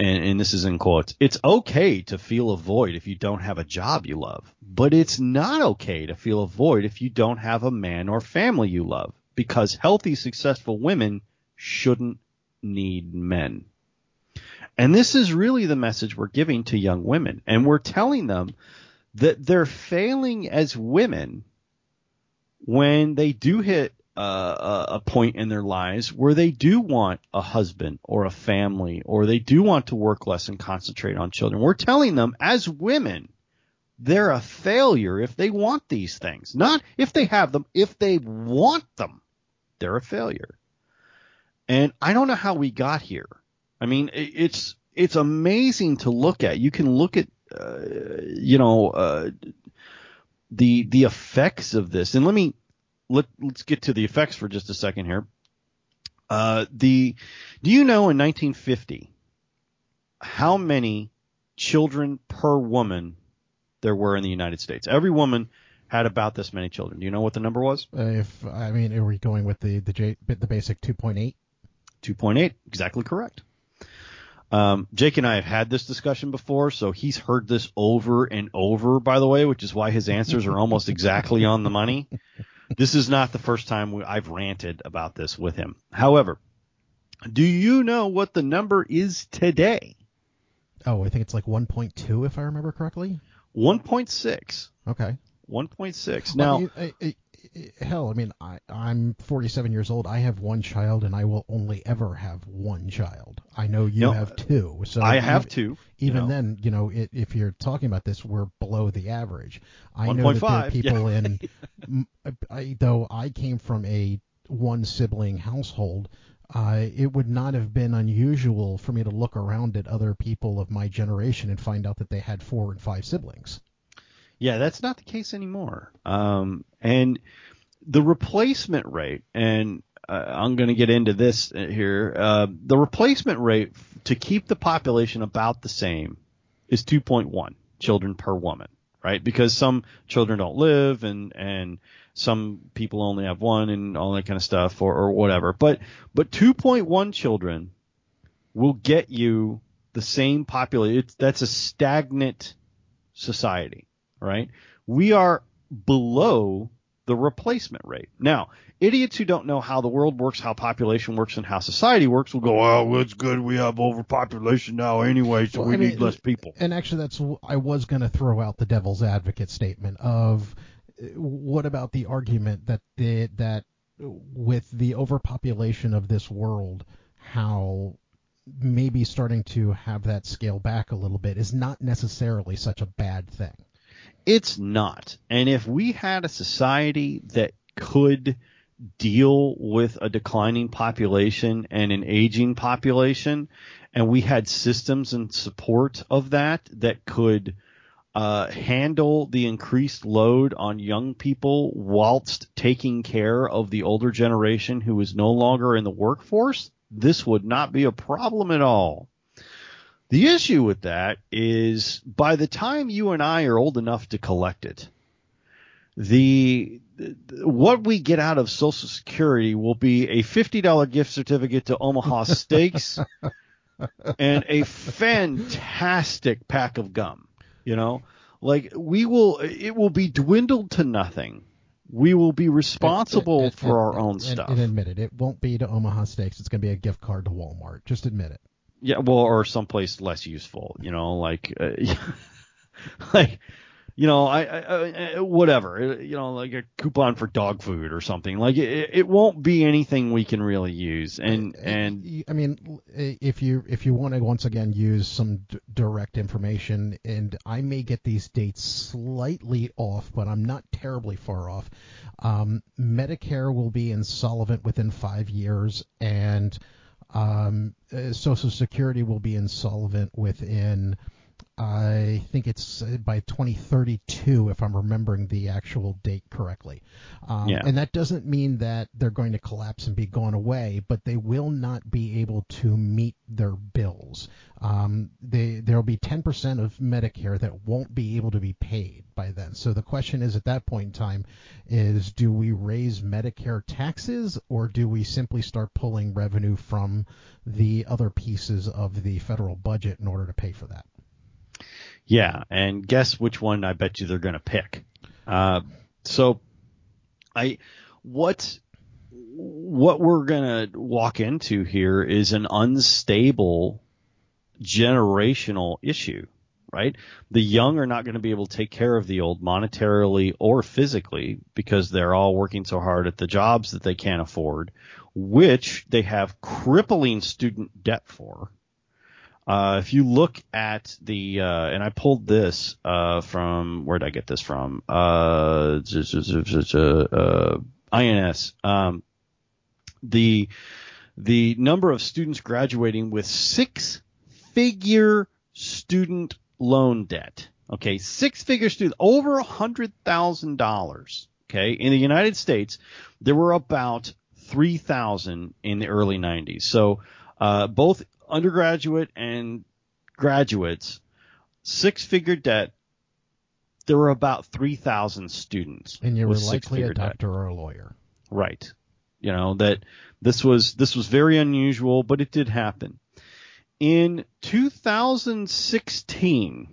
And, and this is in quotes. It's okay to feel a void if you don't have a job you love, but it's not okay to feel a void if you don't have a man or family you love, because healthy, successful women shouldn't need men. And this is really the message we're giving to young women. And we're telling them that they're failing as women when they do hit uh, a, point in their lives where they do want a husband or a family or they do want to work less and concentrate on children. We're telling them as women, they're a failure if they want these things. Not if they have them, if they want them, they're a failure. And I don't know how we got here. I mean, it's it's amazing to look at. You can look at, uh, you know, uh, the the effects of this. And let me let let's get to the effects for just a second here. Uh, the do you know in 1950 how many children per woman there were in the United States? Every woman had about this many children. Do you know what the number was? Uh, if I mean, are we going with the the J, the basic 2.8? 2.8. Exactly correct. Um, Jake and I have had this discussion before, so he's heard this over and over, by the way, which is why his answers are almost exactly on the money. [laughs] This is not the first time we, I've ranted about this with him. However, Do you know what the number is today? Oh, I think it's like 1.2 if I remember correctly. 1.6. Okay. 1.6. Well, Now, I mean, I- I- I- hell, I mean, I, I'm 47 years old. I have one child, and I will only ever have one child. I know you No, have two. So I have even- two. you Even know. then, you know, it, if you're talking about this, we're below the average. I know that there are 1.5, yeah. people in, [laughs] I, though I came from a one sibling household, uh, it would not have been unusual for me to look around at other people of my generation and find out that they had four and five siblings. Yeah, that's not the case anymore. Um, and the replacement rate, and uh, I'm going to get into this here. Uh, the replacement rate to keep the population about the same is 2.1 children per woman, right? Because some children don't live, and and some people only have one, and all that kind of stuff, or, or whatever. But but 2.1 children will get you the same population. It's, that's a stagnant society right? We are below the replacement rate. Now, idiots who don't know how the world works, how population works, and how society works will go, oh, well, it's good. We have overpopulation now anyway, so Well, we I mean, need less people. And actually, that's I was going to throw out the devil's advocate statement of uh, what about the argument that the, that with the overpopulation of this world, how maybe starting to have that scale back a little bit is not necessarily such a bad thing. It's not. And if we had a society that could deal with a declining population and an aging population, and we had systems and support of that that could uh, handle the increased load on young people whilst taking care of the older generation who is no longer in the workforce, this would not be a problem at all. The issue with that is by the time you and I are old enough to collect it, the what we get out of Social Security will be a fifty dollar gift certificate to Omaha [laughs] Steaks and a fantastic pack of gum. You know, like we will, it will be dwindled to nothing. We will be responsible And- and- for our own and- stuff. And admit it, it won't be to Omaha Steaks. It's going to be a gift card to Walmart. Just admit it. Yeah, well, or someplace less useful, you know, like, uh, [laughs] like, you know, I, I, I whatever, uh, you know, like a coupon for dog food or something. Like, it, it won't be anything we can really use, and and I mean, if you if you want to once again use some d- direct information, and I may get these dates slightly off, but I'm not terribly far off. Um, Medicare will be insolvent within five years, and um, uh, Social Security will be insolvent within. I think it's uh, by 2032, if I'm remembering the actual date correctly. Um, Yeah. And that doesn't mean that they're going to collapse and be gone away, but they will not be able to meet their bills. Um, they, there'll be 10% of Medicare that won't be able to be paid by then. So the question is at that point in time is do we raise Medicare taxes or do we simply start pulling revenue from the other pieces of the federal budget in order to pay for that? Yeah, and guess which one I bet you they're going to pick. Uh, so, I what what we're going to walk into here is an unstable generational issue, right? The young are not going to be able to take care of the old monetarily or physically because they're all working so hard at the jobs that they can't afford, which they have crippling student debt for. Uh, if you look at the, uh, and I pulled this uh, from where did I get this from? Uh, uh, INS. Um, the the number of students graduating with six figure student loan debt. Okay, six figure student over a hundred thousand dollars. Okay, in the United States, there were about three thousand in the early '90s. So uh, both undergraduate and graduates, six figure debt. There were about three thousand students, And you were likely a six-figure debt. doctor or a lawyer. Right. You know, that this was this was very unusual, but it did happen. In 2016,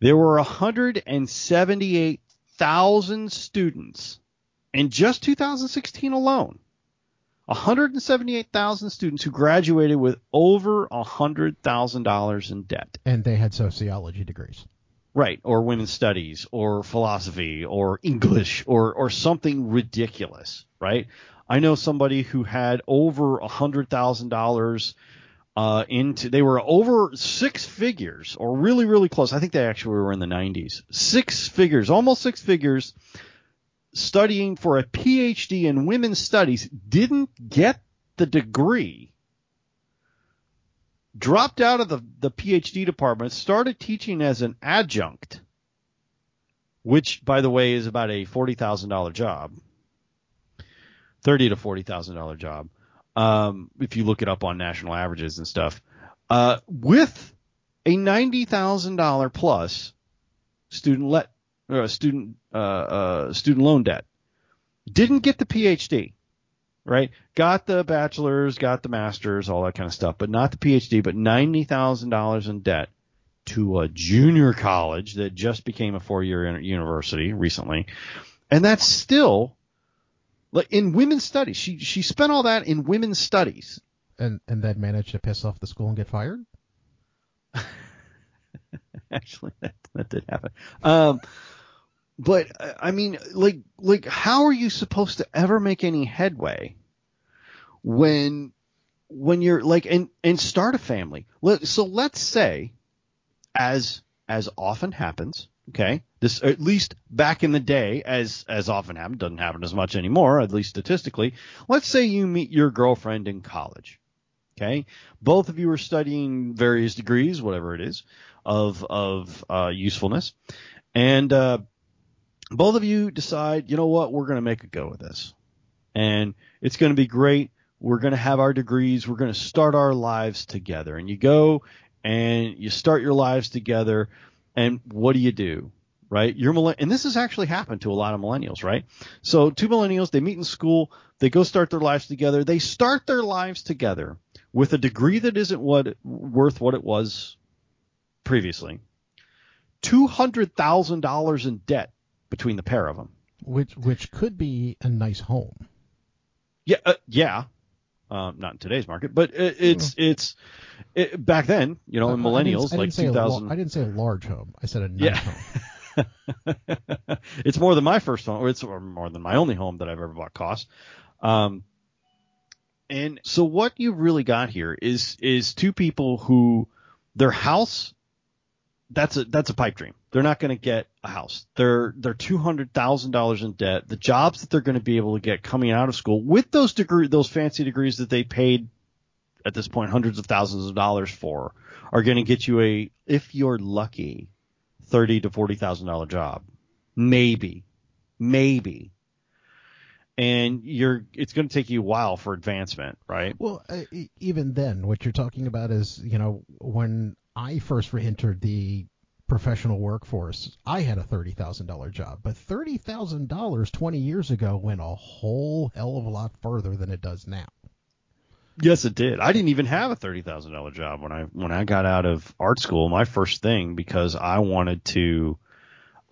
there were 178,000 students in just 2016 alone. 178,000 students who graduated with over $100,000 in debt. And they had sociology degrees. Right, or women's studies, or philosophy, or English, or or something ridiculous, right? I know somebody who had over a hundred thousand dollars uh, into. They were over six figures, or really, really close. I think they actually were in the 90s. Six figures, almost six figures, studying for a PhD in women's studies. Didn't get the degree dropped out of the, the PhD department, started teaching as an adjunct, which, by the way, is about a $40,000 job. Thirty to forty thousand dollar job, um, if you look it up on national averages and stuff, uh, with a ninety thousand dollar plus student let uh, student uh, uh, student loan debt, didn't get the PhD right? Got the bachelor's, got the master's, all that kind of stuff, but not the PhD, but $90,000 in debt to a junior college that just became a four year university recently. And that's still like in women's studies. She, she spent all that in women's studies. And, and then managed to piss off the school and get fired? [laughs] Actually, that, that did happen. Um, but I mean, like, like, how are you supposed to ever make any headway when, when you're like, and and start a family? So let's say, as as often happens, okay, this at least back in the day, as as often happened, doesn't happen as much anymore, at least statistically. Let's say you meet your girlfriend in college, okay, both of you are studying various degrees, whatever it is, of of uh, usefulness, and uh, both of you decide, you know what, we're going to make a go of this. And it's going to be great. We're going to have our degrees. We're going to start our lives together. And you go and you start your lives together. And what do you do? Right? You're and this has actually happened to a lot of millennials, right? So two millennials, they meet in school, they go start their lives together. They start their lives together with a degree that isn't what worth what it was previously. $200,000 in debt between the pair of them. Which which could be a nice home. Yeah, uh, yeah. Um, not in today's market, but it, it's oh. it's it, back then, you know, in millennials, like 2000. Lo- I didn't say a large home. I said a nice yeah. home. [laughs] it's more than my first home, or it's more than my only home that I've ever bought cost. Um, and so what you've really got here is is two people who their house that's a that's a pipe dream. They're not going to get a house. They're they're two hundred thousand dollars in debt. The jobs that they're going to be able to get coming out of school with those degree those fancy degrees that they paid at this point hundreds of thousands of dollars for are going to get you a if you're lucky thirty to forty thousand dollar job, maybe, maybe. And you're it's going to take you a while for advancement, right? Well, uh, even then, what you're talking about is you know when I first entered the professional workforce, I had a thirty thousand dollar job, but thirty thousand dollars twenty years ago went a whole hell of a lot further than it does now. Yes, it did. I didn't even have a thirty thousand dollar job when I when I got out of art school. My first thing because I wanted to,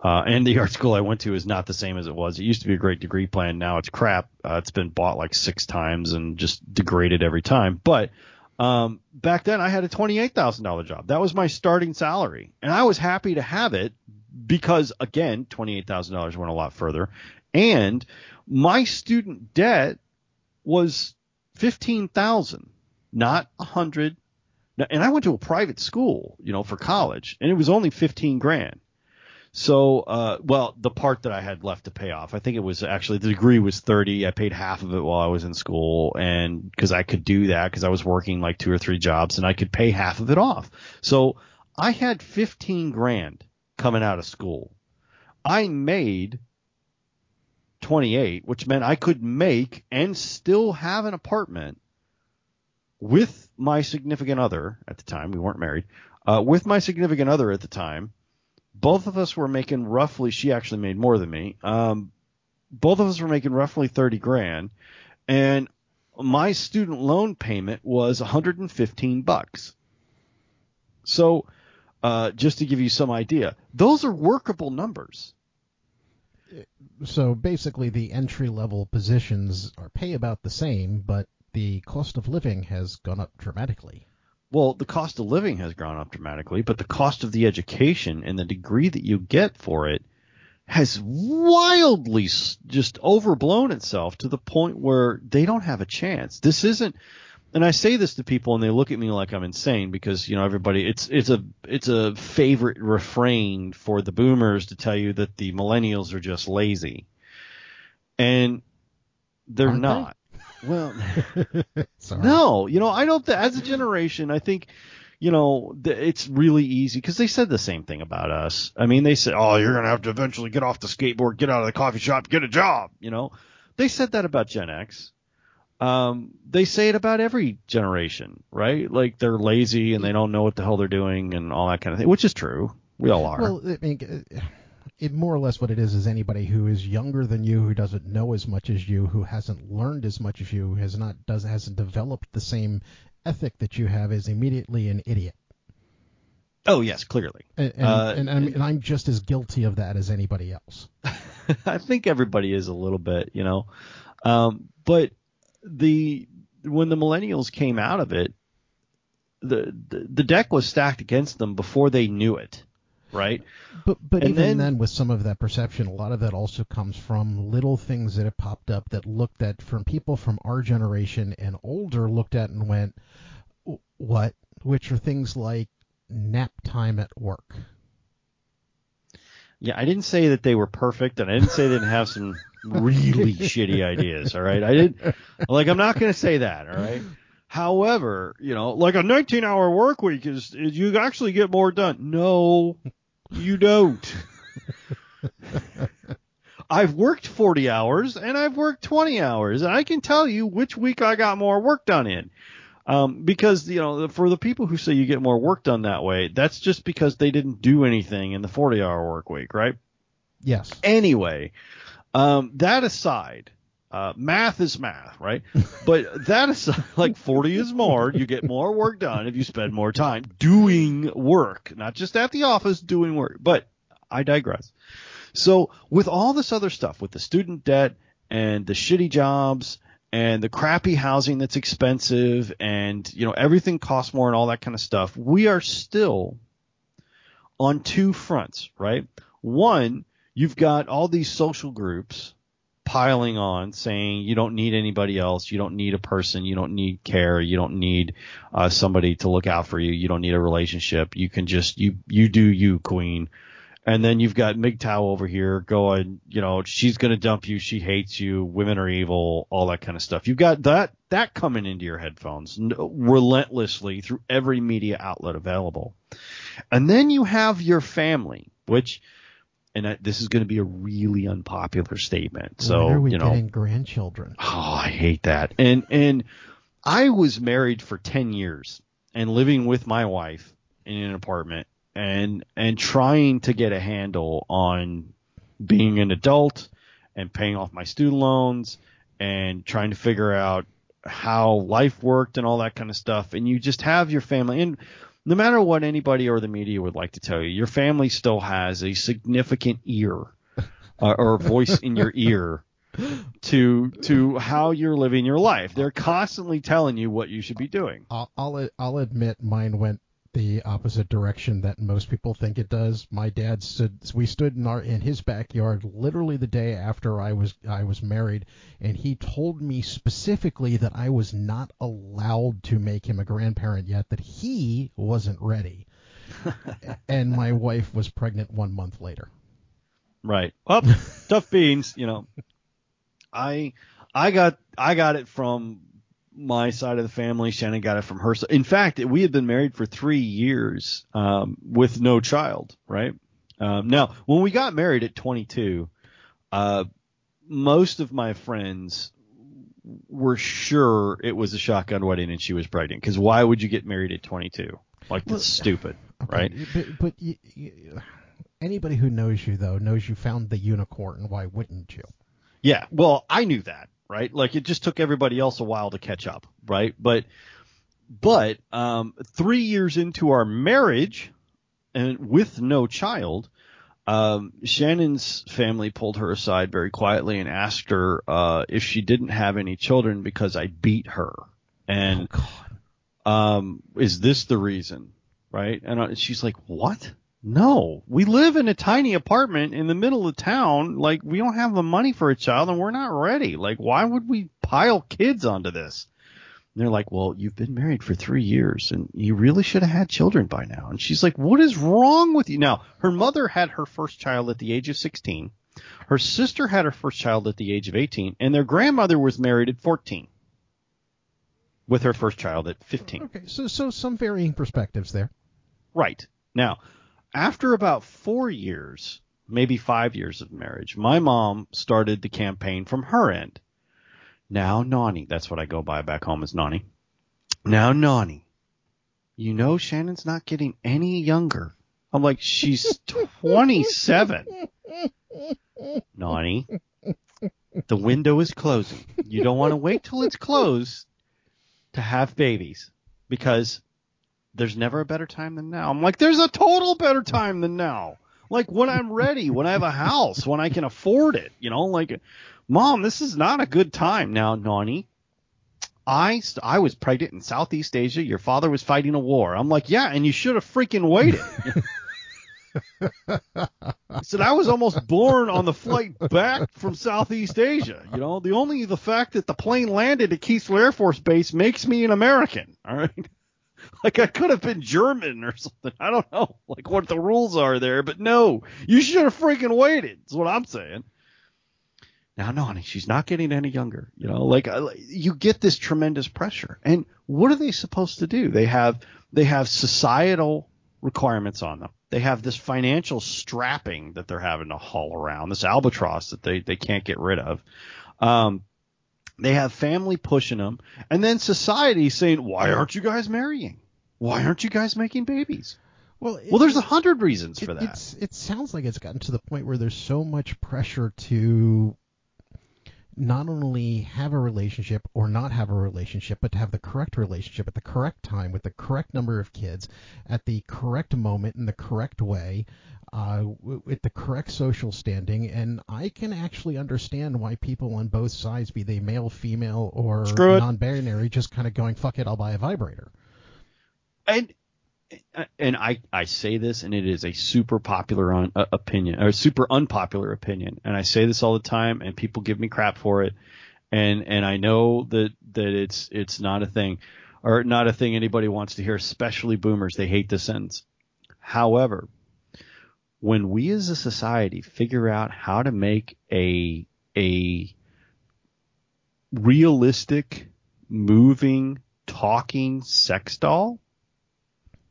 uh, and the art school I went to is not the same as it was. It used to be a great degree plan. Now it's crap. Uh, it's been bought like six times and just degraded every time. But um, back then I had a $28,000 job. That was my starting salary. And I was happy to have it because again, $28,000 went a lot further. And my student debt was 15,000, not a hundred. And I went to a private school, you know, for college and it was only 15 grand. So, uh, well, the part that I had left to pay off, I think it was actually the degree was 30. I paid half of it while I was in school and cause I could do that cause I was working like two or three jobs and I could pay half of it off. So I had 15 grand coming out of school. I made 28, which meant I could make and still have an apartment with my significant other at the time. We weren't married. Uh, with my significant other at the time both of us were making roughly. She actually made more than me. Um, both of us were making roughly thirty grand, and my student loan payment was 115 bucks. So, uh, just to give you some idea, those are workable numbers. So basically, the entry level positions are pay about the same, but the cost of living has gone up dramatically. Well, the cost of living has gone up dramatically, but the cost of the education and the degree that you get for it has wildly just overblown itself to the point where they don't have a chance. This isn't and I say this to people and they look at me like I'm insane because you know everybody it's it's a it's a favorite refrain for the boomers to tell you that the millennials are just lazy. And they're Aren't not. Well, [laughs] no, you know, I don't th- as a generation, I think you know, th- it's really easy because they said the same thing about us. I mean, they said, "Oh, you're gonna have to eventually get off the skateboard, get out of the coffee shop, get a job." You know, they said that about Gen X. Um, they say it about every generation, right? Like they're lazy and they don't know what the hell they're doing and all that kind of thing, which is true. We all are. Well, I mean, it more or less what it is is anybody who is younger than you, who doesn't know as much as you, who hasn't learned as much as you, has not does hasn't developed the same ethic that you have, is immediately an idiot. Oh yes, clearly. And and, Uh, and, I'm, and I'm just as guilty of that as anybody else. [laughs] I think everybody is a little bit, you know. Um, but the when the millennials came out of it, the, the the deck was stacked against them before they knew it, right? But but And even then- then, with some of that perception, a lot of that also comes from little things that have popped up that looked at from people from our generation and older looked at and went, what? Which are things like nap time at work. Yeah, I didn't say that they were perfect, and I didn't say they didn't have some really [laughs] shitty ideas. All right, I didn't like. I'm not going to say that. All right. However, you know, like a 19 hour work week is, is you actually get more done. No, you don't. I've worked 40 hours and I've worked 20 hours, and I can tell you which week I got more work done in. Um, because you know, for the people who say you get more work done that way, that's just because they didn't do anything in the 40 hour work week, right? Yes. Anyway, um, that aside, uh, math is math, right? but that aside, [laughs] like 40 is more. You get more work done if you spend more time doing work, not just at the office doing work. But I digress. So with all this other stuff, with the student debt and the shitty jobs and the crappy housing that's expensive and you know everything costs more and all that kind of stuff, we are still on two fronts, right? One, you've got all these social groups piling on saying you don't need anybody else, you don't need a person, you don't need care, you don't need uh, somebody to look out for you, you don't need a relationship. You can just you you do you, queen. And then you've got MGTOW over here going, you know, she's going to dump you. She hates you. Women are evil. All that kind of stuff. You've got that, that coming into your headphones relentlessly through every media outlet available. And then you have your family, which, and I, this is going to be a really unpopular statement. So, when are we you know, getting grandchildren? Oh, I hate that. And and I was married for 10 years and living with my wife in an apartment and and trying to get a handle on being an adult and paying off my student loans and trying to figure out how life worked and all that kind of stuff and you just have your family and no matter what anybody or the media would like to tell you your family still has a significant ear uh, or voice in your ear to to how you're living your life. They're constantly telling you what you should be doing. I'll, I'll I'll admit mine went the opposite direction that most people think it does. My dad stood we stood in our in his backyard literally the day after I was I was married and he told me specifically that I was not allowed to make him a grandparent yet that he wasn't ready. [laughs] and my wife was pregnant 1 month later. Right. Well, tough beans. You know, I I got I got it from my side of the family. Shannon got it from her. In fact, we had been married for three years um, with no child. Right. Um, now, when we got married at 22, uh, most of my friends were sure it was a shotgun wedding and she was pregnant. Because why would you get married at 22? Like that's Well, stupid, Okay, right? But, but y y anybody who knows you though knows you found the unicorn. Why wouldn't you? Yeah, well, I knew that, right? Like it just took everybody else a while to catch up, right? But but um 3 years into our marriage and with no child, um, Shannon's family pulled her aside very quietly and asked her uh, if she didn't have any children because I beat her. And oh, um, is this the reason? Right? And uh, she's like, what? No, we live in a tiny apartment in the middle of town. Like, we don't have the money for a child and we're not ready. Like, why would we pile kids onto this? And they're like, well, you've been married for three years and you really should have had children by now. And she's like, what is wrong with you? Now, her mother had her first child at the age of 16. Her sister had her first child at the age of 18 and their grandmother was married at 14 with her first child at 15. Okay, so so some varying perspectives there. Right. Now, after about four years, maybe five years of marriage, my mom started the campaign from her end. Now, Nani, that's what I go by back home is Nani. Now, Nani, you know Shannon's not getting any younger. I'm like, she's 27. [laughs] Nani, the window is closing. You don't want to wait till it's closed to have babies because there's never a better time than now. I'm like, there's a total better time than now. Like when I'm ready, when I have a house, when I can afford it, you know, like, mom, this is not a good time now, Nani. I, st- I was pregnant in Southeast Asia. Your father was fighting a war. I'm like, yeah, and you should have freaking waited. I said I was almost born on the flight back from Southeast Asia. You know, the only the fact that the plane landed at Keesler Air Force Base makes me an American. All right. [laughs] Like I could have been German or something. I don't know, like what the rules are there, but no, you should have freaking waited. Is what I'm saying. Now, no, honey, she's not getting any younger. You know, like you get this tremendous pressure, and what are they supposed to do? They have they have societal requirements on them. They have this financial strapping that they're having to haul around, this albatross that they they can't get rid of. Um, they have family pushing them, and then society saying, "Why aren't you guys marrying? Why aren't you guys making babies?" Well, it, Well, there's a hundred reasons it, for that. It's, it sounds like it's gotten to the point where there's so much pressure to not only have a relationship or not have a relationship, but to have the correct relationship at the correct time with the correct number of kids at the correct moment in the correct way. Uh, with the correct social standing, and I can actually understand why people on both sides, be they male, female, or non-binary, just kind of going, "Fuck it, I'll buy a vibrator." and and I I say this, and it is a super popular on, uh, opinion or super unpopular opinion, and I say this all the time, and people give me crap for it, and and I know that that it's it's not a thing, or not a thing anybody wants to hear, especially boomers. They hate this sentence. However, when we as a society figure out how to make a a realistic, moving, talking sex doll,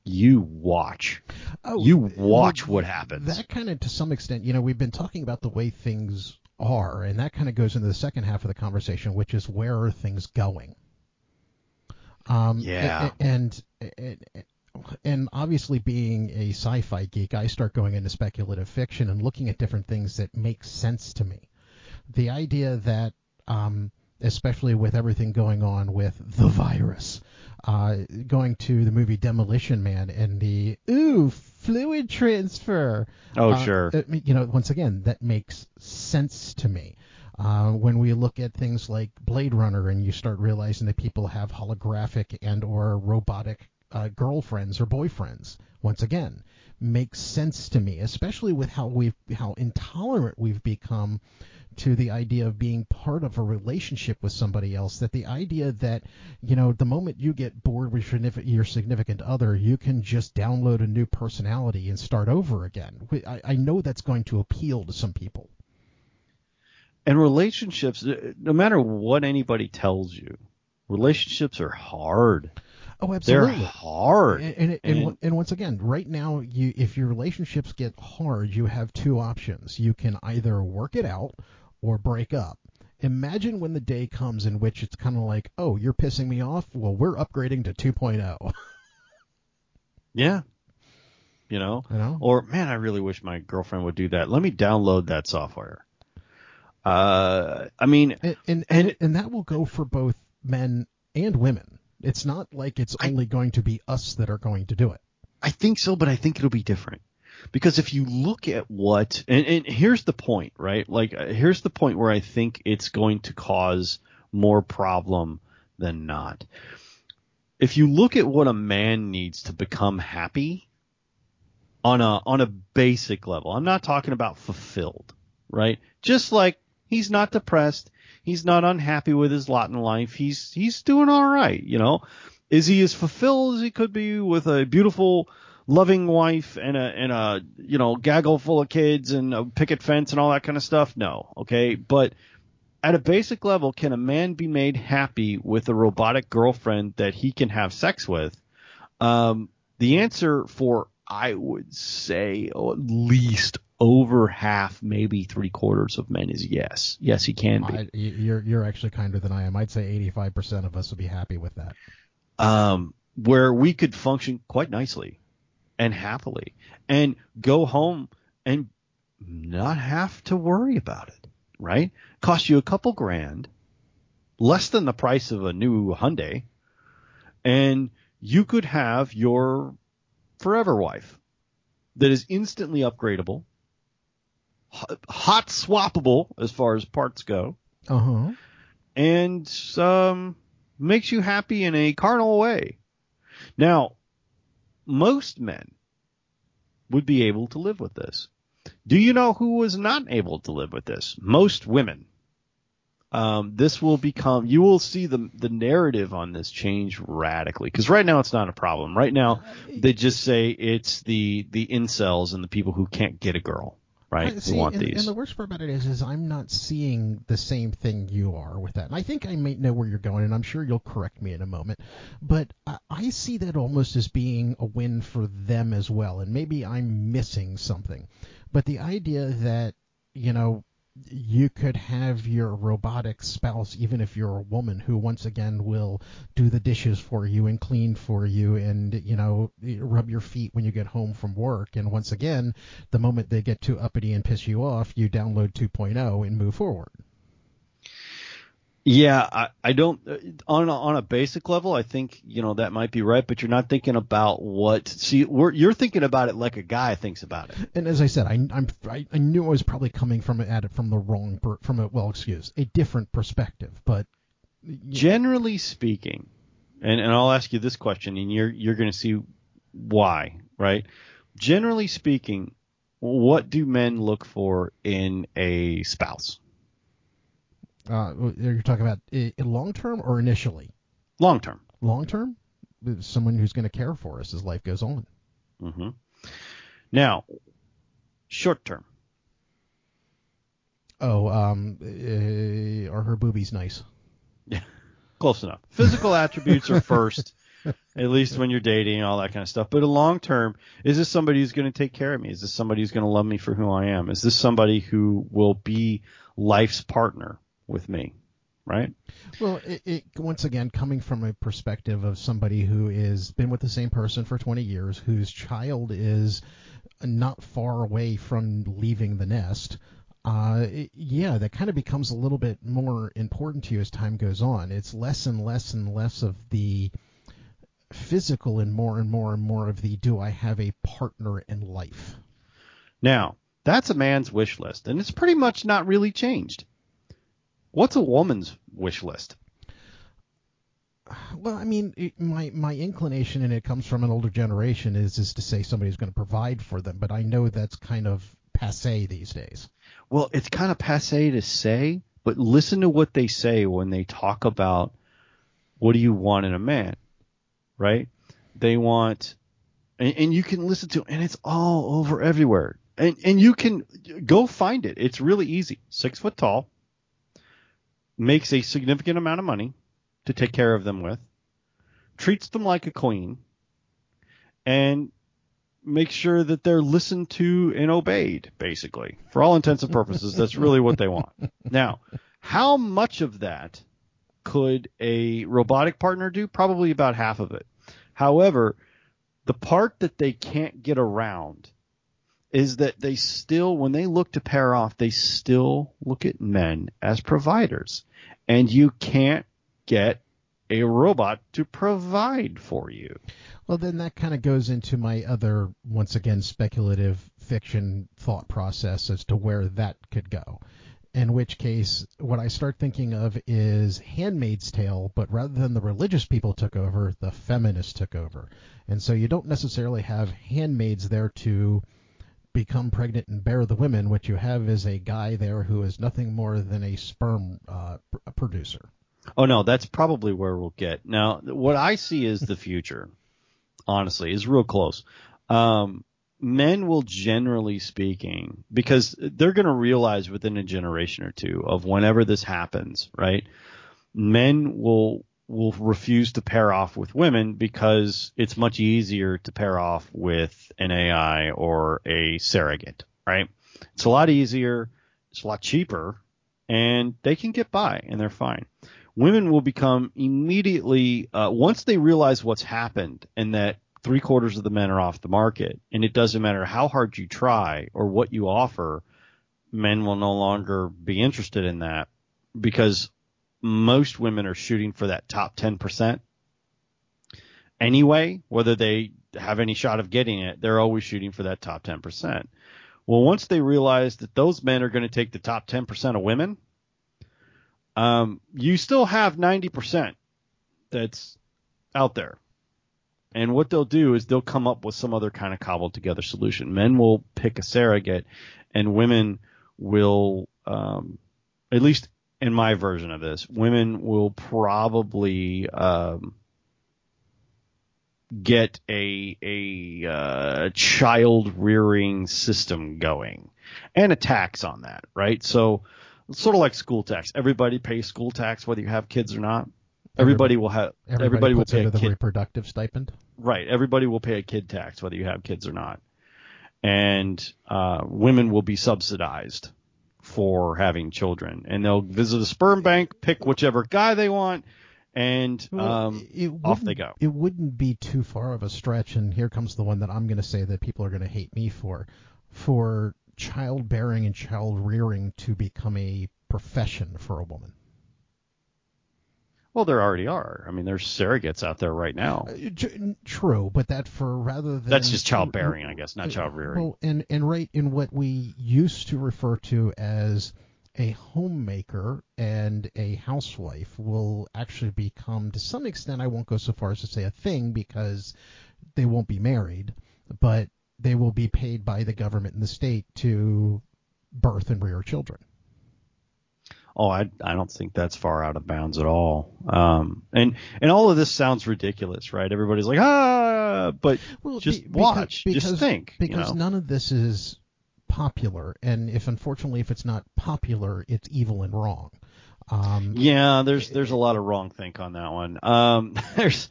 you watch. Oh, You well, watch what happens. That kind of, to some extent, you know, we've been talking about the way things are, and that kind of goes into the second half of the conversation, which is where are things going? Um, Yeah. And, and and obviously, being a sci-fi geek, I start going into speculative fiction and looking at different things that make sense to me. The idea that, um, especially with everything going on with the virus, uh, going to the movie Demolition Man and the ooh fluid transfer. Oh, Uh, sure. it- you know, once again, that makes sense to me. Uh, when we look at things like Blade Runner and you start realizing that people have holographic and or robotic uh, girlfriends or boyfriends, once again, makes sense to me, especially with how we've how intolerant we've become to the idea of being part of a relationship with somebody else. That the idea that you know the moment you get bored with your significant- other, you can just download a new personality and start over again. I, I know that's going to appeal to some people. and relationships, uh, no matter what anybody tells you, relationships are hard. Oh, absolutely. They're hard. And and, and, And- and once again, right now, you if your relationships get hard, you have two options. You can either work it out or break up. Imagine when the day comes in which it's kind of like, oh, you're pissing me off. Well, we're upgrading to 2.0. Yeah. You know? You know? Or, man, I really wish my girlfriend would do that. Let me download that software. Uh, I mean, And and, And- and and that will go for both men and women. It's not like it's I- only going to be us that are going to do it. I think so, but I think it'll be different. Because if you look at what, and, and here's the point, right? Like, uh, here's the point where I think it's going to cause more problem than not. If you look at what a man needs to become happy on a, on a basic level, I'm not talking about fulfilled, right? Just like he's not depressed. He's not unhappy with his lot in life. He's, he's doing all right, you know? Is he as fulfilled as he could be with a beautiful, loving wife and a and a you know gaggle full of kids and a picket fence and all that kind of stuff? No, okay, but at a basic level, can a man be made happy with a robotic girlfriend that he can have sex with? Um, the answer for I would say oh, at least over half, maybe three quarters of men is yes. Yes, he can be. I, you're you're actually kinder than I am. I'd say 85% of us would be happy with that. Um, where we could function quite nicely and happily and go home and not have to worry about it, right? Cost you a couple grand, less than the price of a new Hyundai, and you could have your forever wife that is instantly upgradable, hot swappable as far as parts go, uh-huh. and um, makes you happy in a carnal way. Now, most men would be able to live with this. Do you know who was not able to live with this? Most women. Um, this will become, you will see the, the narrative on this change radically. Cause right now it's not a problem. Right now they just say it's the, the incels and the people who can't get a girl right? See, want and, these. And the worst part about it is, is I'm not seeing the same thing you are with that. And I think I may know where you're going, and I'm sure you'll correct me in a moment. But I, I see that almost as being a win for them as well. And maybe I'm missing something. But the idea that, you know, you could have your robotic spouse, even if you're a woman, who once again will do the dishes for you and clean for you and, you know, rub your feet when you get home from work. And once again, the moment they get too uppity and piss you off, you download 2.0 and move forward. Yeah, I, I don't uh, on a, on a basic level. I think you know that might be right, but you're not thinking about what. See, you're thinking about it like a guy thinks about it. And as I said, I, I'm I, I knew I was probably coming from at it from the wrong from a well, excuse a different perspective, but generally know. speaking, and and I'll ask you this question, and you're you're going to see why, right? Generally speaking, what do men look for in a spouse? Uh, you're talking about long term or initially? Long term. Long term? Someone who's going to care for us as life goes on. Mm-hmm. Now, short term. Oh, um, uh, are her boobies nice? Yeah, close enough. Physical attributes are first, [laughs] at least when you're dating and all that kind of stuff. But a long term, is this somebody who's going to take care of me? Is this somebody who's going to love me for who I am? Is this somebody who will be life's partner? With me, right? Well, it, it, once again coming from a perspective of somebody who is been with the same person for 20 years, whose child is not far away from leaving the nest. Uh, it, yeah, that kind of becomes a little bit more important to you as time goes on. It's less and less and less of the physical and more and more and more of the do I have a partner in life. Now, that's a man's wish list, and it's pretty much not really changed. What's a woman's wish list? Well, I mean, it, my my inclination, and it comes from an older generation, is is to say somebody's going to provide for them. But I know that's kind of passe these days. Well, it's kind of passe to say, but listen to what they say when they talk about what do you want in a man, right? They want, and, and you can listen to, and it's all over everywhere, and and you can go find it. It's really easy. Six foot tall, makes a significant amount of money to take care of them with, treats them like a queen, and makes sure that they're listened to and obeyed, basically. For all intents and purposes, that's really what they want. [laughs] Now, how much of that could a robotic partner do? Probably about half of it. However, the part that they can't get around is that they still, when they look to pair off, they still look at men as providers. And you can't get a robot to provide for you. Well, then that kind of goes into my other, once again, speculative fiction thought process as to where that could go. In which case, what I start thinking of is Handmaid's Tale, but rather than the religious people took over, the feminists took over. And so you don't necessarily have handmaids there to become pregnant and bear the women. What you have is a guy there who is nothing more than a sperm uh, pr- producer. Oh no, that's probably where we'll get. Now, what I see is the future. [laughs] honestly, is real close. Um, men will generally speaking, because they're going to realize within a generation or two of whenever this happens, right? Men will will refuse to pair off with women because it's much easier to pair off with an AI or a surrogate, right? It's a lot easier, it's a lot cheaper, and they can get by and they're fine. Women will become immediately, uh, once they realize what's happened and that three quarters of the men are off the market, and it doesn't matter how hard you try or what you offer, men will no longer be interested in that because most women are shooting for that top 10%. Anyway, whether they have any shot of getting it, they're always shooting for that top 10%. Well, once they realize that those men are going to take the top 10% of women, um, you still have 90% that's out there. And what they'll do is they'll come up with some other kind of cobbled together solution. Men will pick a surrogate, and women will, um, at least in my version of this, women will probably um, get a a uh, child rearing system going and a tax on that, right? So it's sort of like school tax. Everybody pays school tax whether you have kids or not. Everybody, will have. Everybody, Everybody, will pay a the kid reproductive stipend. right. Everybody will pay a kid tax whether you have kids or not, and uh, women will be subsidized for having children, and they'll visit a sperm bank, pick whichever guy they want, and um, off they go. It wouldn't be too far of a stretch, and here comes the one that I'm going to say that people are going to hate me for, for childbearing and child rearing to become a profession for a woman. Well, there already are. I mean, there's surrogates out there right now. Uh, True, but that for rather than That's just childbearing, I guess, not child rearing. Well, and and right in what we used to refer to as a homemaker and a housewife will actually become, to some extent, I won't go so far as to say a thing because they won't be married, but they will be paid by the government and the state to birth and rear children. Oh, I I don't think that's far out of bounds at all. Um, and and all of this sounds ridiculous, right? Everybody's like, ah, but Well, just be- because- watch, just because- think, you because know? none of this is popular, and if unfortunately if it's not popular, it's evil and wrong. Um, Yeah, there's there's a lot of wrong think on that one. Um, [laughs] there's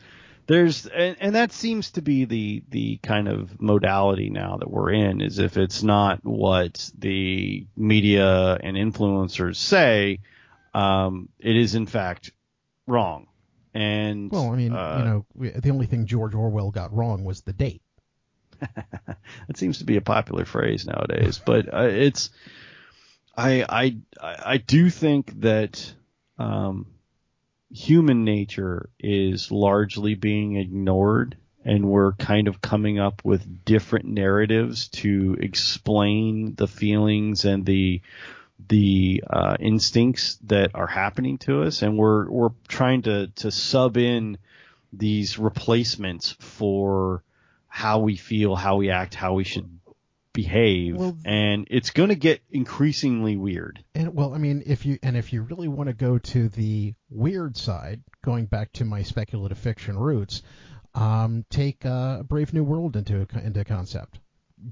there's and, and that seems to be the the kind of modality now that we're in is if it's not what the media and influencers say, um, it is in fact wrong. And Well, I mean, uh, you know, the only thing George Orwell got wrong was the date. [laughs] That seems to be a popular phrase nowadays, but uh, it's I I I do think that um, human nature is largely being ignored, and we're kind of coming up with different narratives to explain the feelings and the the uh, instincts that are happening to us, and we're we're trying to to sub in these replacements for how we feel, how we act, how we should behave, Well- and it's going to get increasingly weird. And well, I mean, if you and if you really want to go to the weird side, going back to my speculative fiction roots, um, take uh, Brave New World into into concept.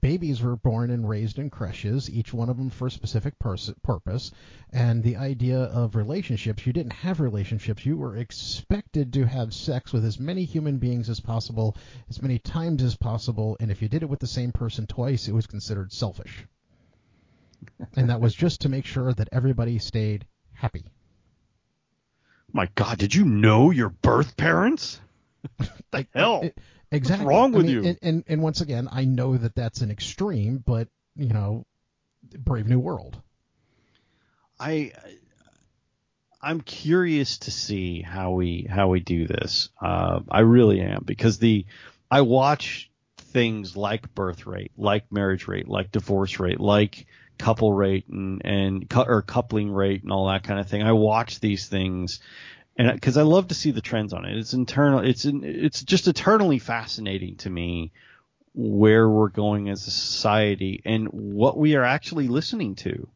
Babies were born and raised in creches, each one of them for a specific pers- purpose. And the idea of relationships, you didn't have relationships. You were expected to have sex with as many human beings as possible, as many times as possible. And if you did it with the same person twice, it was considered selfish. and that was just to make sure that everybody stayed happy. My God, did you know your birth parents? [laughs] Like hell? it- exactly. What's wrong I with mean, you? And, and and once again, I know that that's an extreme, but you know, Brave New World. I I'm curious to see how we how we do this. Uh, I really am because the I watch things like birth rate, like marriage rate, like divorce rate, like couple rate and and or coupling rate and all that kind of thing. I watch these things and because I love to see the trends on it. It's internal. It's it's just eternally fascinating to me where we're going as a society and what we are actually listening to.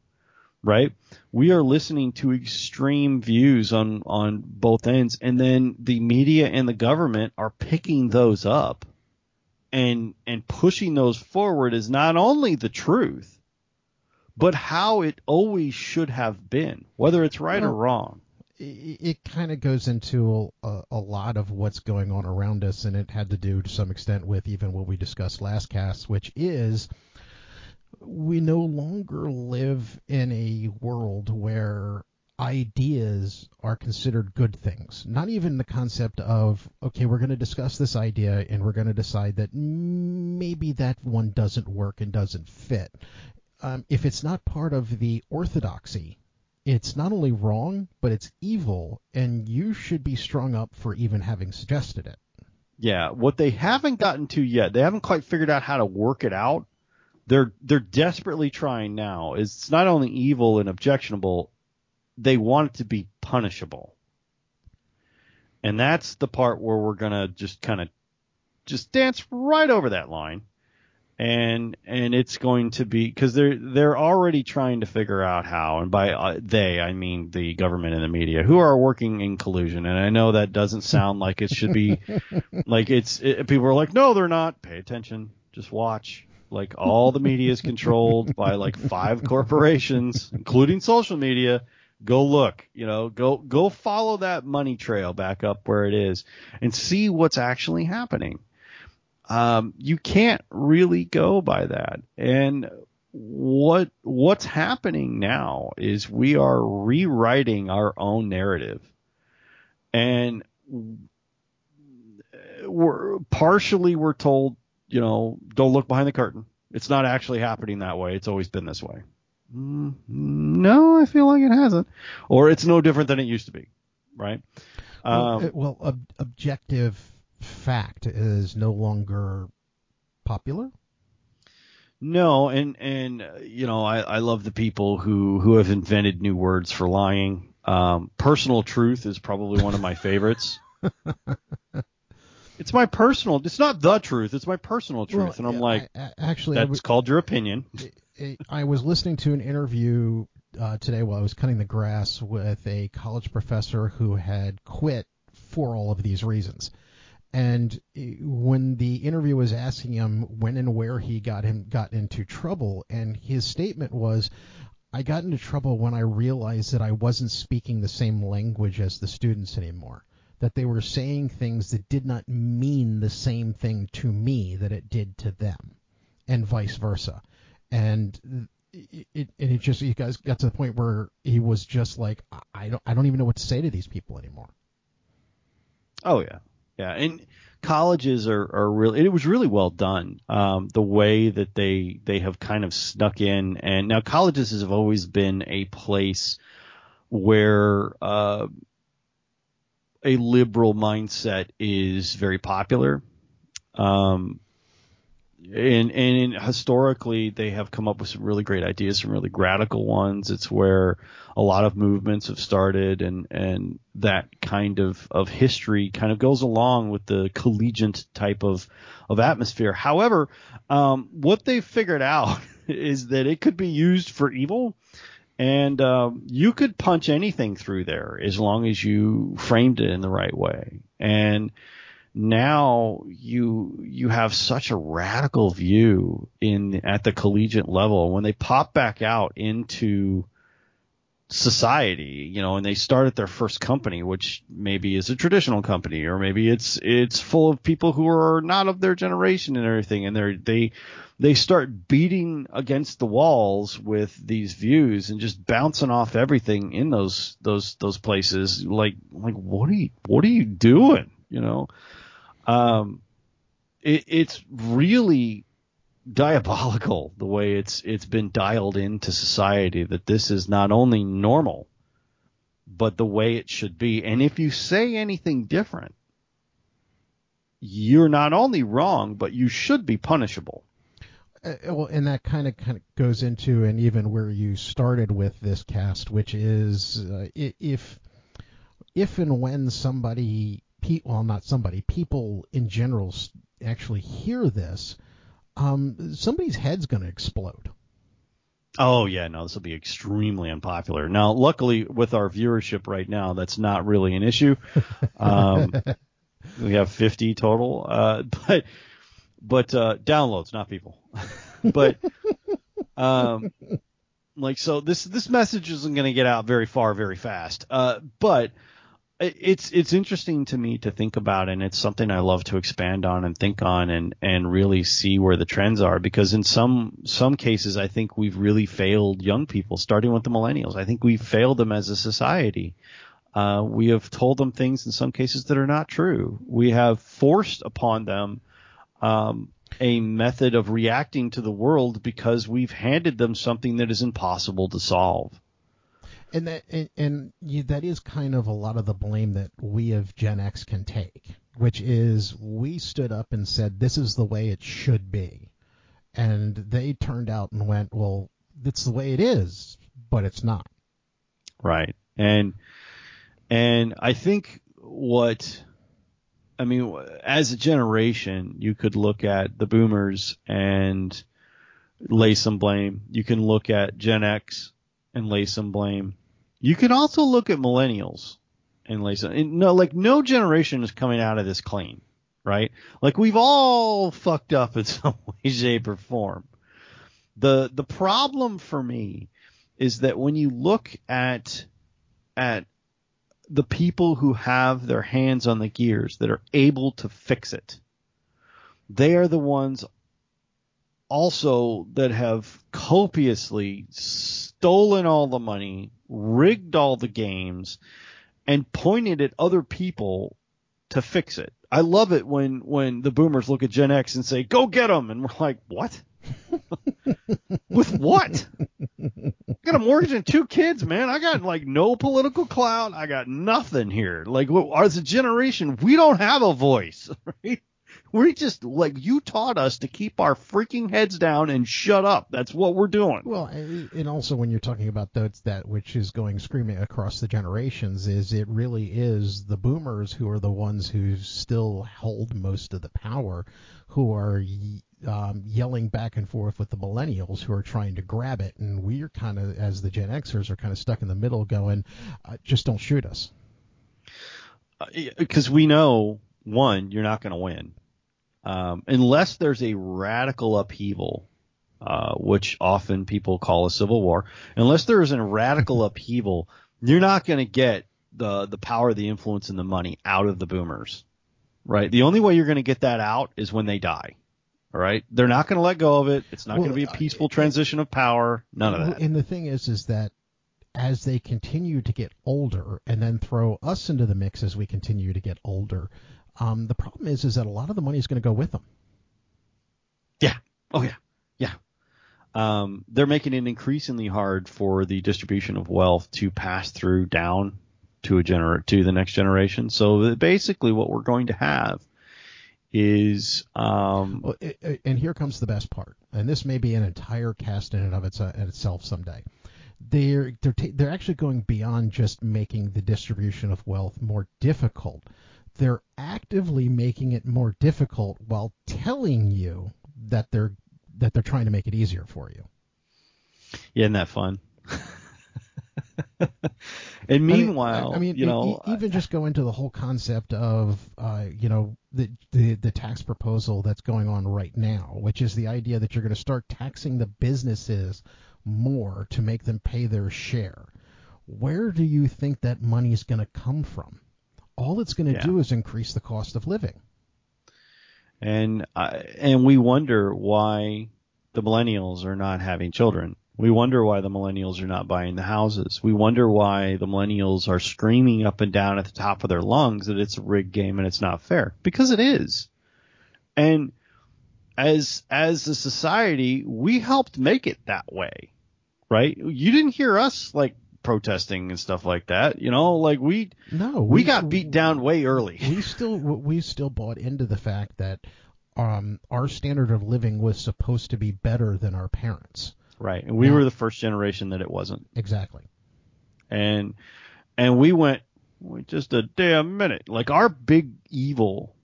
Right? We are listening to extreme views on on both ends, and then the media and the government are picking those up and and pushing those forward is not only the truth, but how it always should have been, whether it's right or wrong. It, kind of goes into a, a, lot of what's going on around us, and it had to do to some extent with even what we discussed last cast, which is we no longer live in a world where ideas are considered good things. Not even the concept of, okay, we're going to discuss this idea and we're going to decide that maybe that one doesn't work and doesn't fit um, if it's not part of the orthodoxy, it's not only wrong, but it's evil, and you should be strung up for even having suggested it. Yeah, what they haven't gotten to yet, they haven't quite figured out how to work it out. They're they're desperately trying now. It's not only evil and objectionable, they want it to be punishable. And that's the part where we're gonna just kind of just dance right over that line and and it's going to be because they're they're already trying to figure out how and by uh, they I mean the government and the media who are working in collusion. And I know that doesn't sound like it should be [laughs] like it's it, people are like no they're not. Pay attention. Just watch. Like all the media is controlled by like five corporations including social media. Go look you know go go follow that money trail back up where it is and see what's actually happening um, you can't really go by that. And what what's happening now is we are rewriting our own narrative, and we're partially we're told, you know, don't look behind the curtain. It's not actually happening that way. It's always been this way. Mm, no, I feel like it hasn't, or it's no different than it used to be, right? Well, um, well ob- objective fact is no longer popular? No, and and you know I, I love the people who who have invented new words for lying. Um, personal truth is probably one of my favorites. [laughs] it's my personal. It's not the truth. It's my personal truth, well, and I'm like, I, actually, that's was, called your opinion. [laughs] I was listening to an interview uh, today while I was cutting the grass with a college professor who had quit for all of these reasons. And eh, when the interview was asking him when and where he got him got into trouble, and his statement was, "I got into trouble when I realized that I wasn't speaking the same language as the students anymore. That they were saying things that did not mean the same thing to me that it did to them, and vice versa." And it, it, and it just you guys got to the point where he was just like I don't I don't even know what to say to these people anymore. Oh yeah, yeah, and colleges are, are really it was really well done. Um, the way that they they have kind of snuck in, and now colleges have always been a place where uh, a liberal mindset is very popular. Um, and and historically they have come up with some really great ideas, some really radical ones. It's where a lot of movements have started, and and that kind of of history kind of goes along with the collegiate type of of atmosphere. However, um, what they've figured out [laughs] is that it could be used for evil. And um, you could punch anything through there as long as you framed it in the right way. And now you you have such a radical view in at the collegiate level when they pop back out into society, you know, and they start at their first company, which maybe is a traditional company, or maybe it's it's full of people who are not of their generation and everything, and they they they start beating against the walls with these views and just bouncing off everything in those those those places. Like like what are you what are you doing? You know, um, it, it's really diabolical the way it's it's been dialed into society that this is not only normal but the way it should be. And if you say anything different, you're not only wrong, but you should be punishable. Uh, well, and that kind of kind of goes into and even where you started with this cast, which is uh, if if and when somebody, well, not somebody, people in general actually hear this, um, somebody's head's going to explode. Oh yeah, no, this will be extremely unpopular. Now, luckily, with our viewership right now, that's not really an issue. [laughs] Um, we have 50 total, uh, [laughs] but but uh, downloads, not people. [laughs] but um, like so, this this message isn't going to get out very far very fast. Uh, but it's it's interesting to me to think about, and it's something I love to expand on and think on, and and really see where the trends are. Because in some some cases, I think we've really failed young people, starting with the millennials. I think we've failed them as a society. Uh, we have told them things in some cases that are not true. We have forced upon them um, a method of reacting to the world because we've handed them something that is impossible to solve and that and, and you, that is kind of a lot of the blame that we of Gen X can take, which is we stood up and said this is the way it should be, and they turned out and went, well, it's the way it is, but it's not. Right, and and I think what I mean, as a generation, you could look at the boomers and lay some blame. You can look at Gen X and lay some blame. You can also look at millennials and some. And no, like no generation is coming out of this clean, right? Like we've all fucked up in [laughs] some way, shape, or form. The the problem for me is that when you look at at the people who have their hands on the gears that are able to fix it, they are the ones also that have copiously stolen all the money, rigged all the games, and pointed at other people to fix it. I love it when when the boomers look at Gen X and say, "Go get them," and we're like, "What? [laughs] With what? I got a mortgage and two kids, man. I got like no political clout. I got nothing here. Like, as a generation, we don't have a voice, [laughs] right? We just like you taught us to keep our freaking heads down and shut up. That's what we're doing. Well, and also when you're talking about those that which is going screaming across the generations is it really is the boomers who are the ones who still hold most of the power, who are um, yelling back and forth with the millennials who are trying to grab it, and we're kind of as the Gen Xers are kind of stuck in the middle, going, uh, just don't shoot us. Because uh, we know one, you're not going to win um, unless there's a radical upheaval, uh, which often people call a civil war, unless there is a radical upheaval, you're not going to get the the power, the influence, and the money out of the boomers, right? The only way you're going to get that out is when they die. All right, they're not going to let go of it. It's not well, going to be a peaceful uh, transition of power. None of that. And the thing is, is that as they continue to get older, and then throw us into the mix as we continue to get older, um, the problem is, is that a lot of the money is going to go with them. Yeah. Oh yeah. Yeah. Um, they're making it increasingly hard for the distribution of wealth to pass through down to a gener- to the next generation. So basically, what we're going to have is um, well, it, and here comes the best part, and this may be an entire cast in and of its, uh, itself someday. They're they're ta- they're actually going beyond just making the distribution of wealth more difficult they're actively making it more difficult while telling you that they're that they're trying to make it easier for you. Yeah, isn't that fun? [laughs] and meanwhile, I mean, I mean you know, even just go into the whole concept of, uh, you know, the, the the tax proposal that's going on right now, which is the idea that you're going to start taxing the businesses more to make them pay their share. Where do you think that money is going to come from? All it's going to yeah. do is increase the cost of living. And uh, and we wonder why the millennials are not having children. We wonder why the millennials are not buying the houses. We wonder why the millennials are screaming up and down at the top of their lungs that it's a rigged game and it's not fair because it is. And as as a society, we helped make it that way, right? You didn't hear us like protesting and stuff like that. You know, like we No, we got beat down way early. we still we still bought into the fact that um, our standard of living was supposed to be better than our parents. Right. And we Yeah. were the first generation that it wasn't. Exactly. And and we went wait just a damn minute. Like our big evil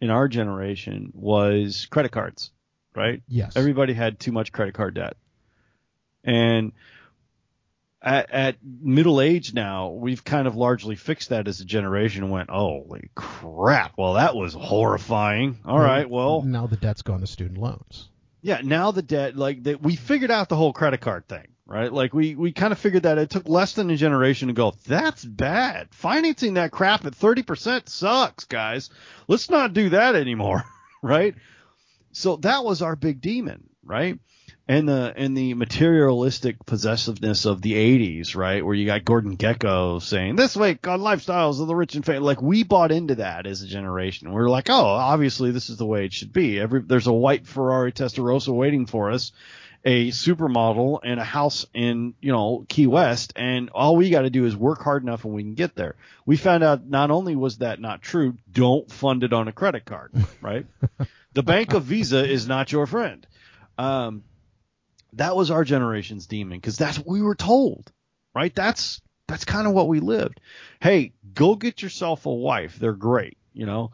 in our generation was credit cards, right? Yes. Everybody had too much credit card debt. And at, at middle age now, we've kind of largely fixed that as a generation and went, holy crap. Well, that was horrifying. All right. Well, now the debt's gone to student loans. yeah, now the debt, like that, we figured out the whole credit card thing, right? Like we, we kind of figured that it took less than a generation to go, that's bad. Financing that crap at 30% sucks, guys. Let's not do that anymore, [laughs] right? So that was our big demon, right? And the, and the materialistic possessiveness of the 80s, right? Where you got Gordon Gekko saying, this week on Lifestyles of the Rich and Famous. Like we bought into that as a generation. We are like, oh, obviously this is the way it should be. Every, there's a white Ferrari Testarossa waiting for us a supermodel and a house in, you know, Key West, and all we got to do is work hard enough and we can get there. We found out not only was that not true, don't fund it on a credit card, right? [laughs] the bank of Visa is not your friend. Um, that was our generation's demon because that's what we were told, right? That's that's kind of what we lived. Hey, go get yourself a wife. They're great, you know.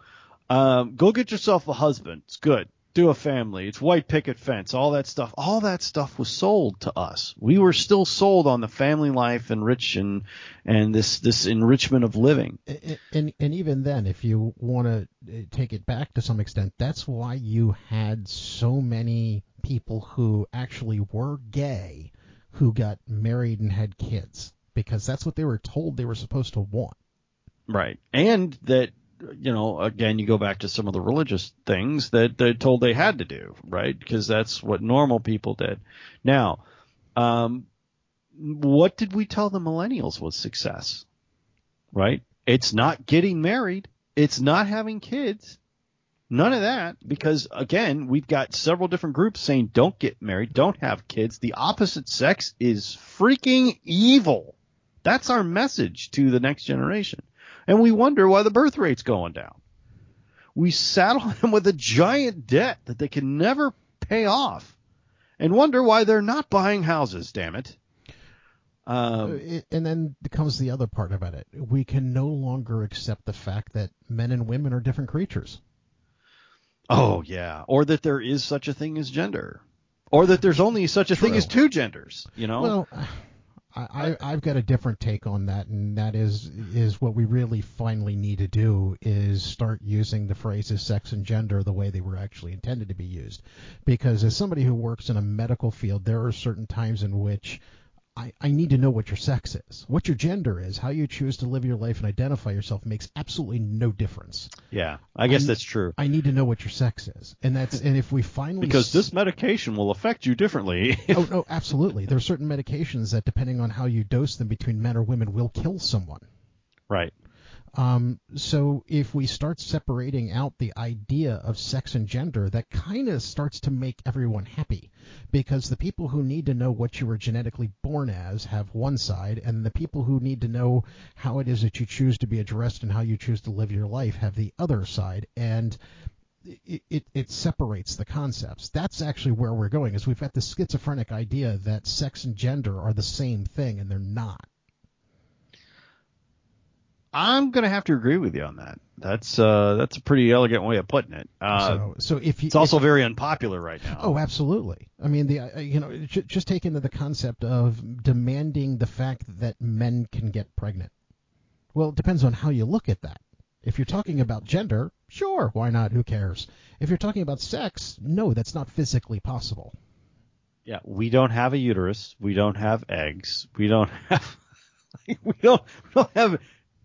Um, go get yourself a husband. It's good. Do a family. It's white picket fence. All that stuff. All that stuff was sold to us. We were still sold on the family life and rich and and this this enrichment of living. And, and and even then, if you want to uh, take it back to some extent, that's why you had so many people who actually were gay who got married and had kids because that's what they were told they were supposed to want. Right. And that, you know, again, you go back to some of the religious things that they're told they had to do, right? Because that's what normal people did. Now, um, what did we tell the millennials was success? Right? It's not getting married. It's not having kids. None of that, because again, we've got several different groups saying don't get married, don't have kids. The opposite sex is freaking evil. That's our message to the next generation. And we wonder why the birth rate's going down. We saddle [laughs] them with a giant debt that they can never pay off and wonder why they're not buying houses, damn it. Um, and then comes the other part about it. We can no longer accept the fact that men and women are different creatures. oh, yeah. Or that there is such a thing as gender. Or that there's only such a thing as two genders, you know? Well, I, I, I've got a different take on that, and that is is what we really finally need to do is start using the phrases sex and gender the way they were actually intended to be used. Because as somebody who works in a medical field, there are certain times in which I, I need to know what your sex is, what your gender is, how you choose to live your life and identify yourself makes absolutely no difference. yeah, I guess I'm- that's true. I need to know what your sex is, and that's and if we finally Because s- this medication will affect you differently. [laughs] oh no, absolutely. There are certain medications that, depending on how you dose them between men or women, will kill someone. right. Um, so if we start separating out the idea of sex and gender, that kind of starts to make everyone happy, because the people who need to know what you were genetically born as have one side, and the people who need to know how it is that you choose to be addressed and how you choose to live your life have the other side, and it, it, it separates the concepts. That's actually where we're going. Is we've got this schizophrenic idea that sex and gender are the same thing, and they're not. I'm gonna have to agree with you on that. That's uh, that's a pretty elegant way of putting it. Uh, so, so if you, it's also very unpopular right now. Oh, absolutely. I mean, the uh, you know, j- just take into the concept of demanding the fact that men can get pregnant. Well, it depends on how you look at that. If you're talking about gender, sure, why not? Who cares? If you're talking about sex, no, that's not physically possible. Yeah, we don't have a uterus. We don't have eggs. We don't [laughs] have. we don't. We don't have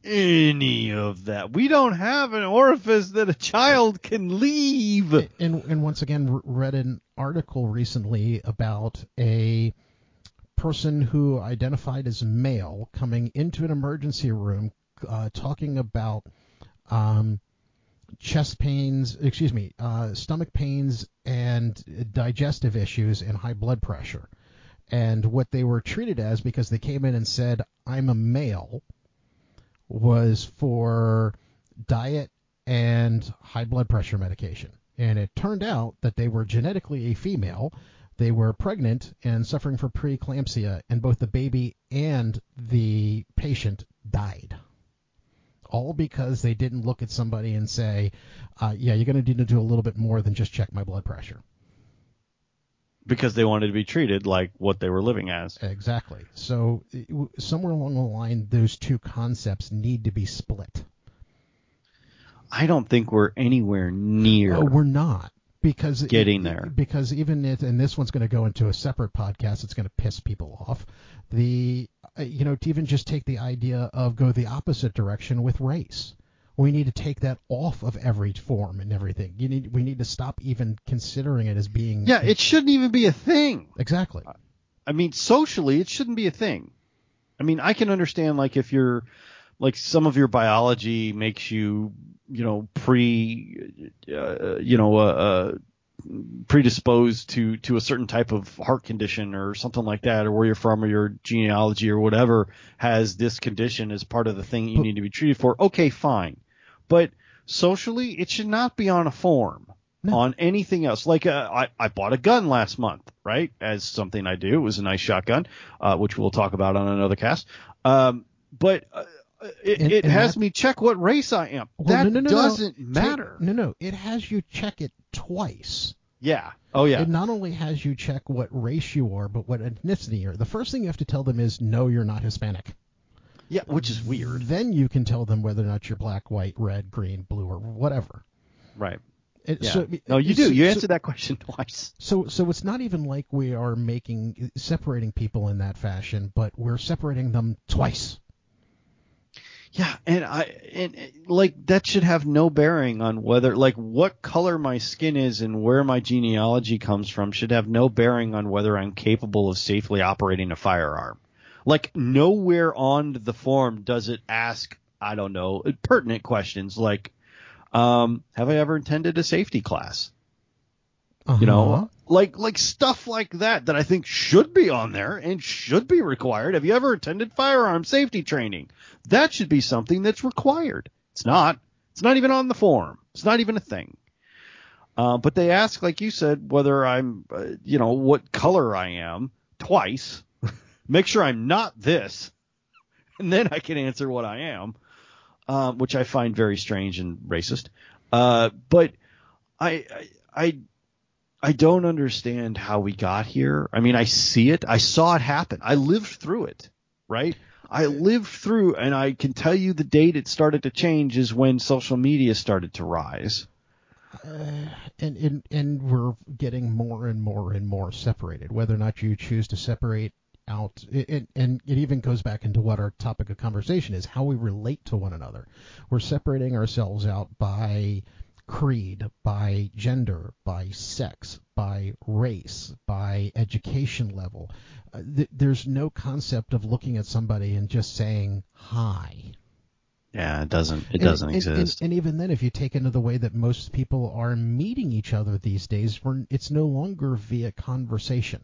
any of that. We don't have an orifice that a child can leave. And and once again, read an article recently about a person who identified as male coming into an emergency room, uh, talking about um, chest pains, excuse me, uh, stomach pains and digestive issues and high blood pressure. And what they were treated as because they came in and said, I'm a male, was for diet and high blood pressure medication. And it turned out that they were genetically a female. They were pregnant and suffering from preeclampsia, and both the baby and the patient died. All because they didn't look at somebody and say, uh, yeah, you're going to need to do a little bit more than just check my blood pressure. Because they wanted to be treated like what they were living as. Exactly. So somewhere along the line, those two concepts need to be split. I don't think we're anywhere near. Oh, we're not because getting there. Because even if, and this one's going to go into a separate podcast, it's going to piss people off. The uh, you know to even just take the idea of go the opposite direction with race. We need to take that off of every form and everything. You need we need to stop even considering it as being. Yeah, it shouldn't even be a thing. Exactly. I mean, socially, it shouldn't be a thing. I mean, I can understand like if you're like some of your biology makes you you know pre uh, you know uh, uh, predisposed to to a certain type of heart condition or something like that or where you're from or your genealogy or whatever has this condition as part of the thing you but, need to be treated for okay fine but socially it should not be on a form no. on anything else like uh, I, I bought a gun last month right as something i do it was a nice shotgun uh, which we'll talk about on another cast um, but uh, it, and, it and has me check what race I am. Well, that no, no, no, doesn't matter. No, no, it has you check it twice. Yeah. Oh yeah. It not only has you check what race you are, but what ethnicity you are. The first thing you have to tell them is no, you're not Hispanic. Yeah, which is weird. Then you can tell them whether or not you're black, white, red, green, blue, or whatever. Right. It, yeah. So, no, you do. You so, answered that question [laughs] twice. So, so it's not even like we are making separating people in that fashion, but we're separating them twice. Yeah, and I and like that should have no bearing on whether like what color my skin is and where my genealogy comes from should have no bearing on whether I'm capable of safely operating a firearm. Like nowhere on the form does it ask, I don't know, pertinent questions like um, have I ever attended a safety class? Uh-huh. You know, uh-huh. like like stuff like that that I think should be on there and should be required. Have you ever attended firearm safety training? That should be something that's required. It's not. It's not even on the form. It's not even a thing. Uh, but they ask, like you said, whether I'm, uh, you know, what color I am twice. Make sure I'm not this, [laughs] and then I can answer what I am, um, which I find very strange and racist. Uh, but I, I, I I don't understand how we got here. I mean, I see it. I saw it happen. I lived through it, right? I lived through, and I can tell you the date it started to change is when social media started to rise. Uh, and, and and we're getting more and more and more separated. Whether or not you choose to separate out, it, and it even goes back into what our topic of conversation is: how we relate to one another. We're separating ourselves out by creed, by gender, by sex, by race, by education level. Uh, th- there's no concept of looking at somebody and just saying hi. Yeah, it doesn't. It doesn't and, exist. And, and, even then, if you take into the way that most people are meeting each other these days, it's no longer via conversation.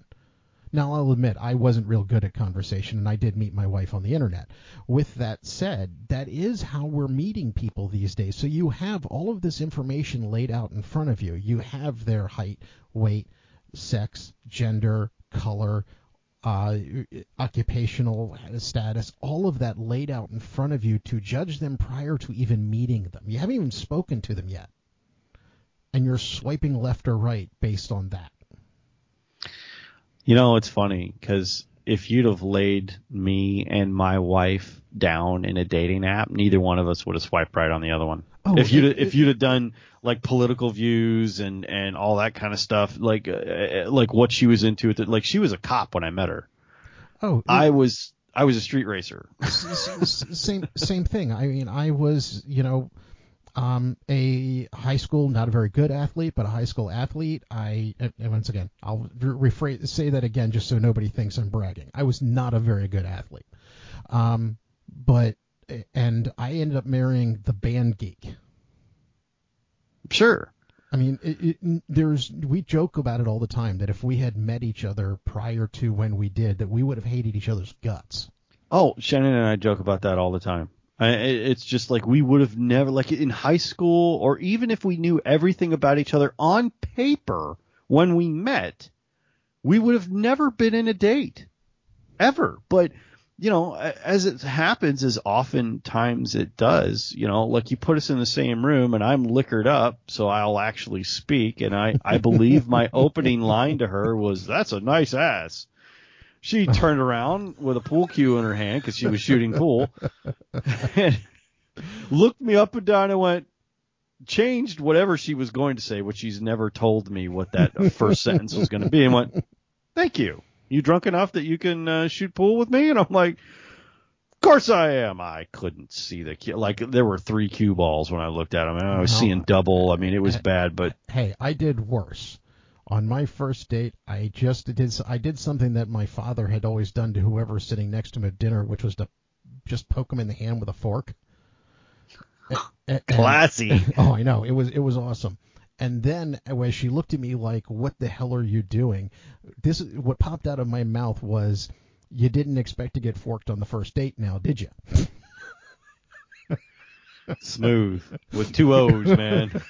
Now, I'll admit I wasn't real good at conversation, and I did meet my wife on the internet. With that said, that is how we're meeting people these days. So you have all of this information laid out in front of you. You have their height, weight, sex, gender, color, uh, occupational status, all of that laid out in front of you to judge them prior to even meeting them. You haven't even spoken to them yet. And you're swiping left or right based on that. You know, it's funny because if you'd have laid me and my wife down in a dating app, neither one of us would have swiped right on the other one. Oh, if you'd if you'd have done like political views and and all that kind of stuff, like uh, uh like what she was into, like she was a cop when I met her. Oh, it, I was I was a street racer. same same thing. I mean, I was you know um, a high school, not a very good athlete, but a high school athlete. I once again, I'll rephrase say that again just so nobody thinks I'm bragging. I was not a very good athlete, um, but and I ended up marrying the band geek. Sure. I mean, it, it, there's we joke about it all the time that if we had met each other prior to when we did, that we would have hated each other's guts. Oh, Shannon and I joke about that all the time. I, it's just like we would have never, like in high school, or even if we knew everything about each other on paper when we met, we would have never been in a date ever. But you know, as it happens, as oftentimes it does, you know, like you put us in the same room and I'm liquored up, so I'll actually speak. And I, I believe my [laughs] opening line to her was, that's a nice ass. She [laughs] turned around with a pool cue in her hand because she was shooting pool [laughs] and looked me up and down and went, changed whatever she was going to say, which she's never told me what that first [laughs] sentence was going to be and went, thank you you drunk enough that you can uh, shoot pool with me? And I'm like, of course I am. I couldn't see the cue. Like there were three cue balls when I looked at them. I was no. seeing double. I mean, it was bad, but hey, I did worse. On my first date, I just did I did something that my father had always done to whoever was sitting next to him at dinner, which was to just poke him in the hand with a fork. Classy. And, [laughs] oh, I know. It was it was awesome. And then uh, when she looked at me like, "What the hell are you doing?" This what popped out of my mouth was, "You didn't expect to get forked on the first date, now did you?" Smooth with two O's, man.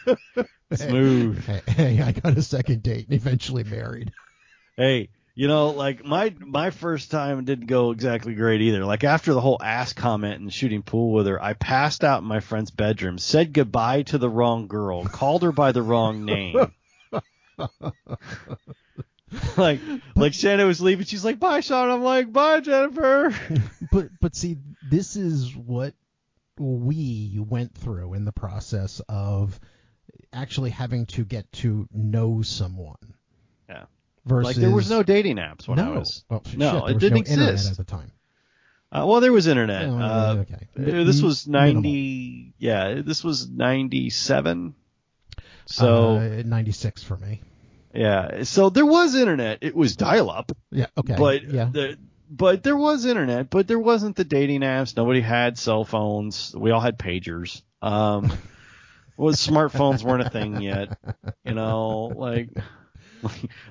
Smooth. Hey, hey, I got a second date and eventually married. Hey, you know, like my my first time didn't go exactly great either. Like after the whole ass comment and shooting pool with her, I passed out in my friend's bedroom, said goodbye to the wrong girl, called her by the wrong name. [laughs] like like Shannon was leaving, she's like, "Bye, Sean." I'm like, "Bye, Jennifer." but but see, this is what we went through in the process of actually having to get to know someone. Yeah. Versus, like there was no dating apps when no. I was. Well, no, shit, it didn't no exist at the time. Uh, well, there was internet. Oh, uh, okay. This was ninety. Minimal. Yeah, this was ninety-seven. So uh, ninety-six for me. Yeah, so there was internet. It was dial-up. Yeah. Okay. But yeah. The, but there was internet, but there wasn't the dating apps. Nobody had cell phones. We all had pagers. Um, [laughs] was smartphones weren't a thing yet. You know, like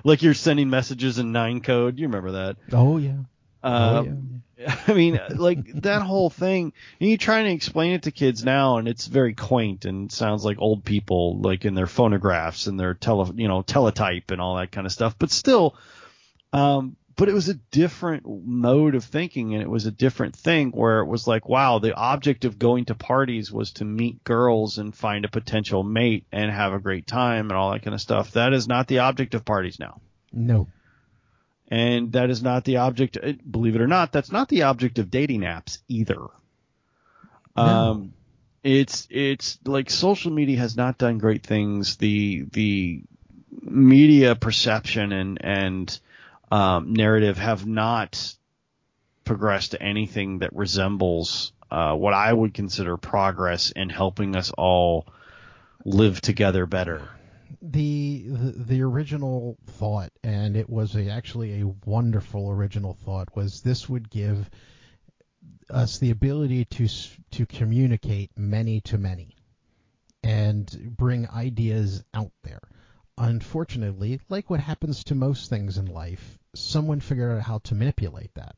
like you're sending messages in nine code. You remember that? Oh yeah. Uh, oh, yeah. [laughs] I mean, like that whole thing. And you try to explain it to kids now, and it's very quaint and sounds like old people, like in their phonographs and their tele, you know, teletype and all that kind of stuff. But still, um, but it was a different mode of thinking and it was a different thing where it was like, wow, the object of going to parties was to meet girls and find a potential mate and have a great time and all that kind of stuff. That is not the object of parties now. No. And that is not the object, uh, believe it or not, that's not the object of dating apps either. No. Um, it's, it's like social media has not done great things. The, the media perception and, and, um, narrative have not progressed to anything that resembles uh, what I would consider progress in helping us all live together better. The, the, the original thought, and it was a, actually a wonderful original thought, was this would give us the ability to to communicate many to many, and bring ideas out there. Unfortunately, like what happens to most things in life, someone figured out how to manipulate that.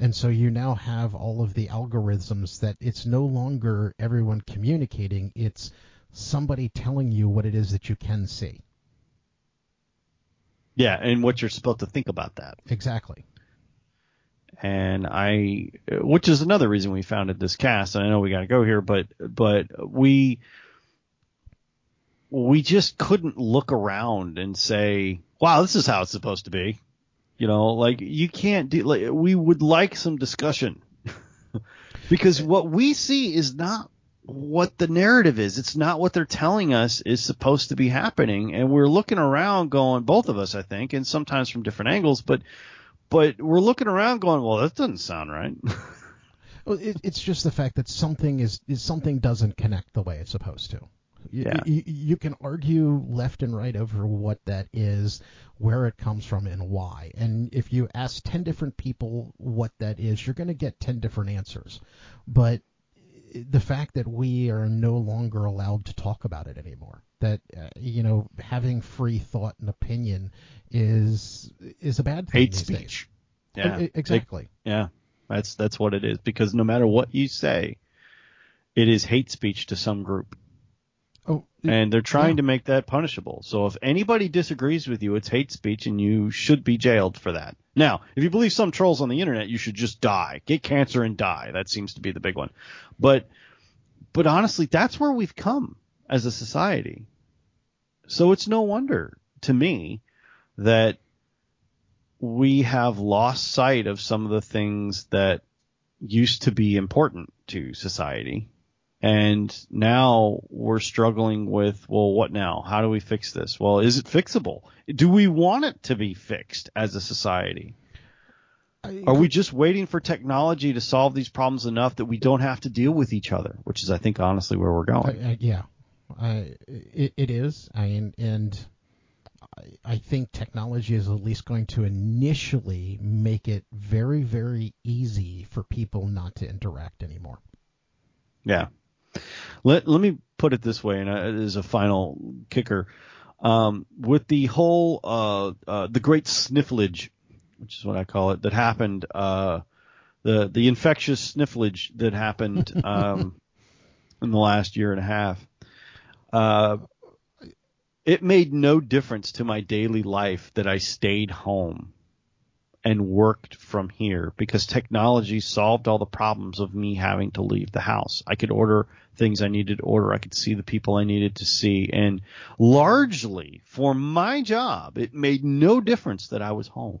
And so you now have all of the algorithms that it's no longer everyone communicating, it's somebody telling you what it is that you can see. Yeah, and what you're supposed to think about that. Exactly. And I, which is another reason we founded this cast. And I know we got to go here, but but we we just couldn't look around and say, "Wow, this is how it's supposed to be." You know, like you can't do. Like, we would like some discussion [laughs] because what we see is not what the narrative is. It's not what they're telling us is supposed to be happening, and we're looking around, going, both of us, I think, and sometimes from different angles, but but we're looking around, going, "Well, that doesn't sound right." [laughs] well, it, it's just the fact that something is, is something doesn't connect the way it's supposed to. Yeah. You, you, can argue left and right over what that is, where it comes from, and why. And if you ask 10 different people what that is, you're going to get 10 different answers. But the fact that we are no longer allowed to talk about it anymore. That uh, you know, having free thought and opinion is is a bad thing. Hate speech. Days. Yeah. Exactly. Yeah. That's that's what it is because no matter what you say, it is hate speech to some group. And they're trying yeah. to make that punishable. So if anybody disagrees with you, it's hate speech and you should be jailed for that. Now, if you believe some trolls on the internet, you should just die. Get cancer and die. That seems to be the big one. But but honestly, that's where we've come as a society. So it's no wonder to me that we have lost sight of some of the things that used to be important to society. And now we're struggling with, well, what now? How do we fix this? Well, is it fixable? Do we want it to be fixed as a society? I- Are we just waiting for technology to solve these problems enough that we don't have to deal with each other? Which is, I think, honestly where we're going. I, I, yeah, I, it, it is. I mean, and I think technology is at least going to initially make it very, very easy for people not to interact anymore. Yeah. Let let me put it this way, and uh, as a final kicker, um, with the whole uh, uh, the great snifflage, which is what I call it, that happened, uh, the the infectious snifflage that happened [laughs] um, in the last year and a half, uh, it made no difference to my daily life that I stayed home and worked from here because technology solved all the problems of me having to leave the house. I could order things I needed to order. I could see the people I needed to see. And largely for my job, it made no difference that I was home.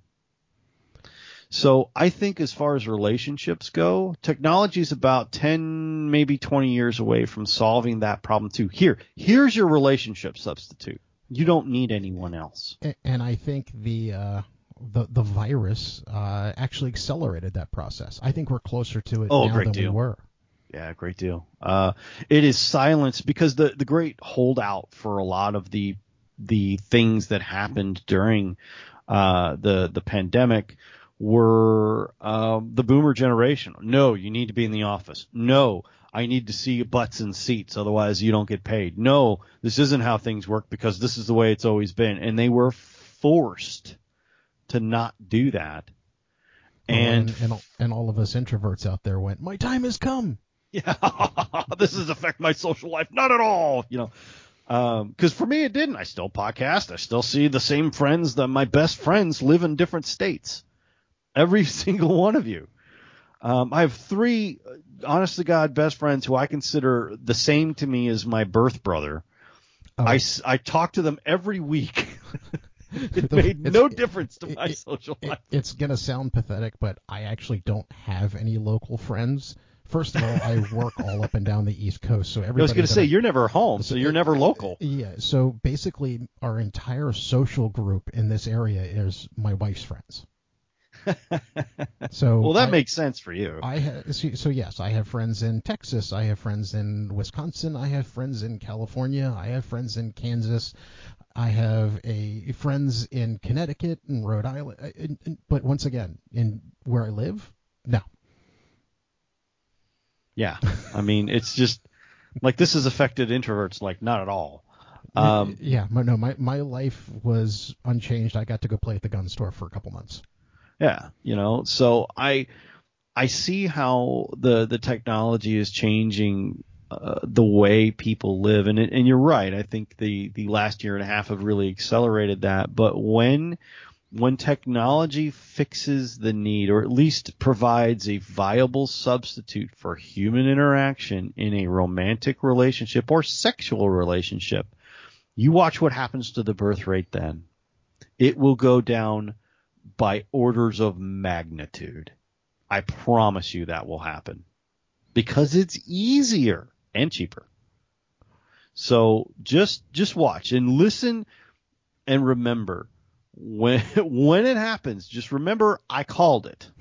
So I think as far as relationships go, technology is about 10, maybe 20 years away from solving that problem too. Here, here's your relationship substitute. You don't need anyone else. And I think the uh, the the virus uh, actually accelerated that process. I think we're closer to it Oh, now great than deal. we were. Yeah, great deal. Uh, it is silence because the the great holdout for a lot of the the things that happened during uh, the the pandemic were um, the boomer generation. No, you need to be in the office. No, I need to see butts and seats, otherwise you don't get paid. No, this isn't how things work because this is the way it's always been, and they were forced to not do that. And, and, and all- and all of us introverts out there went, my time has come. yeah, [laughs] this does affect my social life. Not at all, you know. Because for me, it didn't. I still podcast. I still see the same friends. That my best friends live in different states. Every [laughs] single one of you. Um, I have three, honest to God, best friends who I consider the same to me as my birth brother. Oh, I, I talk to them every week. [laughs] [laughs] it made it's- no difference to my it- social it- life. it's gonna sound pathetic, but I actually don't have any local friends. First of all, I work all up and down the East Coast, so everybody. I was going to say I- you're never home, so you're never local. Uh, yeah, so basically, our entire social group in this area is my wife's friends. [laughs] So Well, that I- makes sense for you. I ha- so, so yes, I have friends in Texas. I have friends in Wisconsin. I have friends in California. I have friends in Kansas. I have a friends in Connecticut and Rhode Island. uh, and- and- But once again, in where I live, no. Yeah, I mean, it's just like this has affected introverts like not at all. Um, yeah, my, no, my my life was unchanged. I got to go play at the gun store for a couple months. yeah, you know, so I I see how the the technology is changing uh, the way people live, and it, and you're right. I think the the last year and a half have really accelerated that. But when when technology fixes the need, or at least provides a viable substitute for human interaction in a romantic relationship or sexual relationship, you watch what happens to the birth rate then. It will go down by orders of magnitude. I promise you that will happen because it's easier and cheaper. So just just watch and listen and remember when [laughs] when it happens, just remember I called it. [laughs]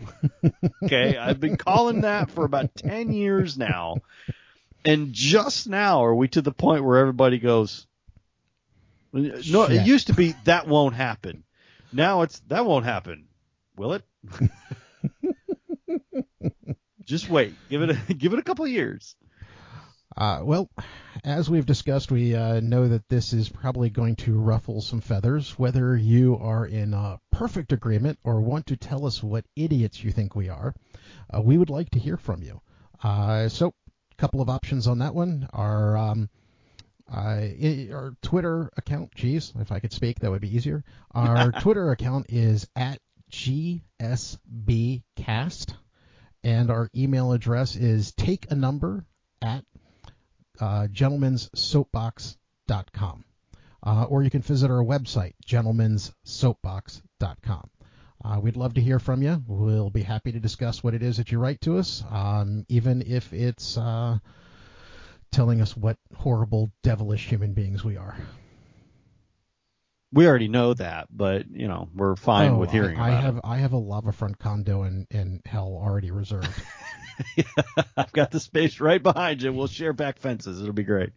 Okay? I've been calling that for about 10 years now. And just now are we to the point where everybody goes No, Shit. it used to be that won't happen. Now it's that won't happen. Will it? [laughs] just wait. Give it a give it a couple years. Uh, well, as we've discussed, we uh, know that this is probably going to ruffle some feathers. Whether you are in uh, perfect agreement or want to tell us what idiots you think we are, uh, we would like to hear from you. Uh, so, a couple of options on that one. are um, our Twitter account, geez, if I could speak, that would be easier. Our [laughs] Twitter account is at GSBcast, and our email address is take a number at uh, gentlemanssoapbox.com. Uh, or you can visit our website, gentlemanssoapbox.com. Uh, we'd love to hear from you. We'll be happy to discuss what it is that you write to us, um, even if it's uh, telling us what horrible, devilish human beings we are. We already know that, but you know we're fine oh, with hearing I, I have it. I have a lava front condo in, in hell already reserved. [laughs] [laughs] I've got the space right behind you. We'll share back fences. It'll be great.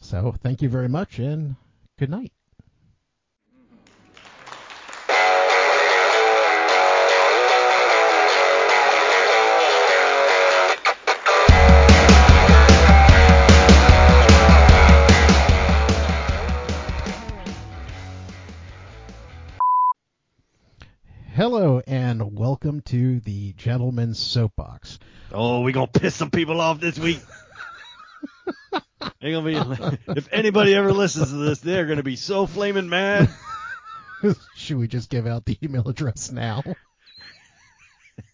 So thank you very much and good night. Hello and welcome to the Gentleman's Soapbox. Oh, we gonna piss some people off this week. They're gonna be. If anybody ever listens to this, they're gonna be so flaming mad. [laughs] Should we just give out the email address now?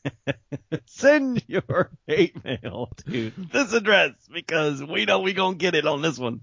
[laughs] Send your hate mail to this address because we know we gonna get it on this one.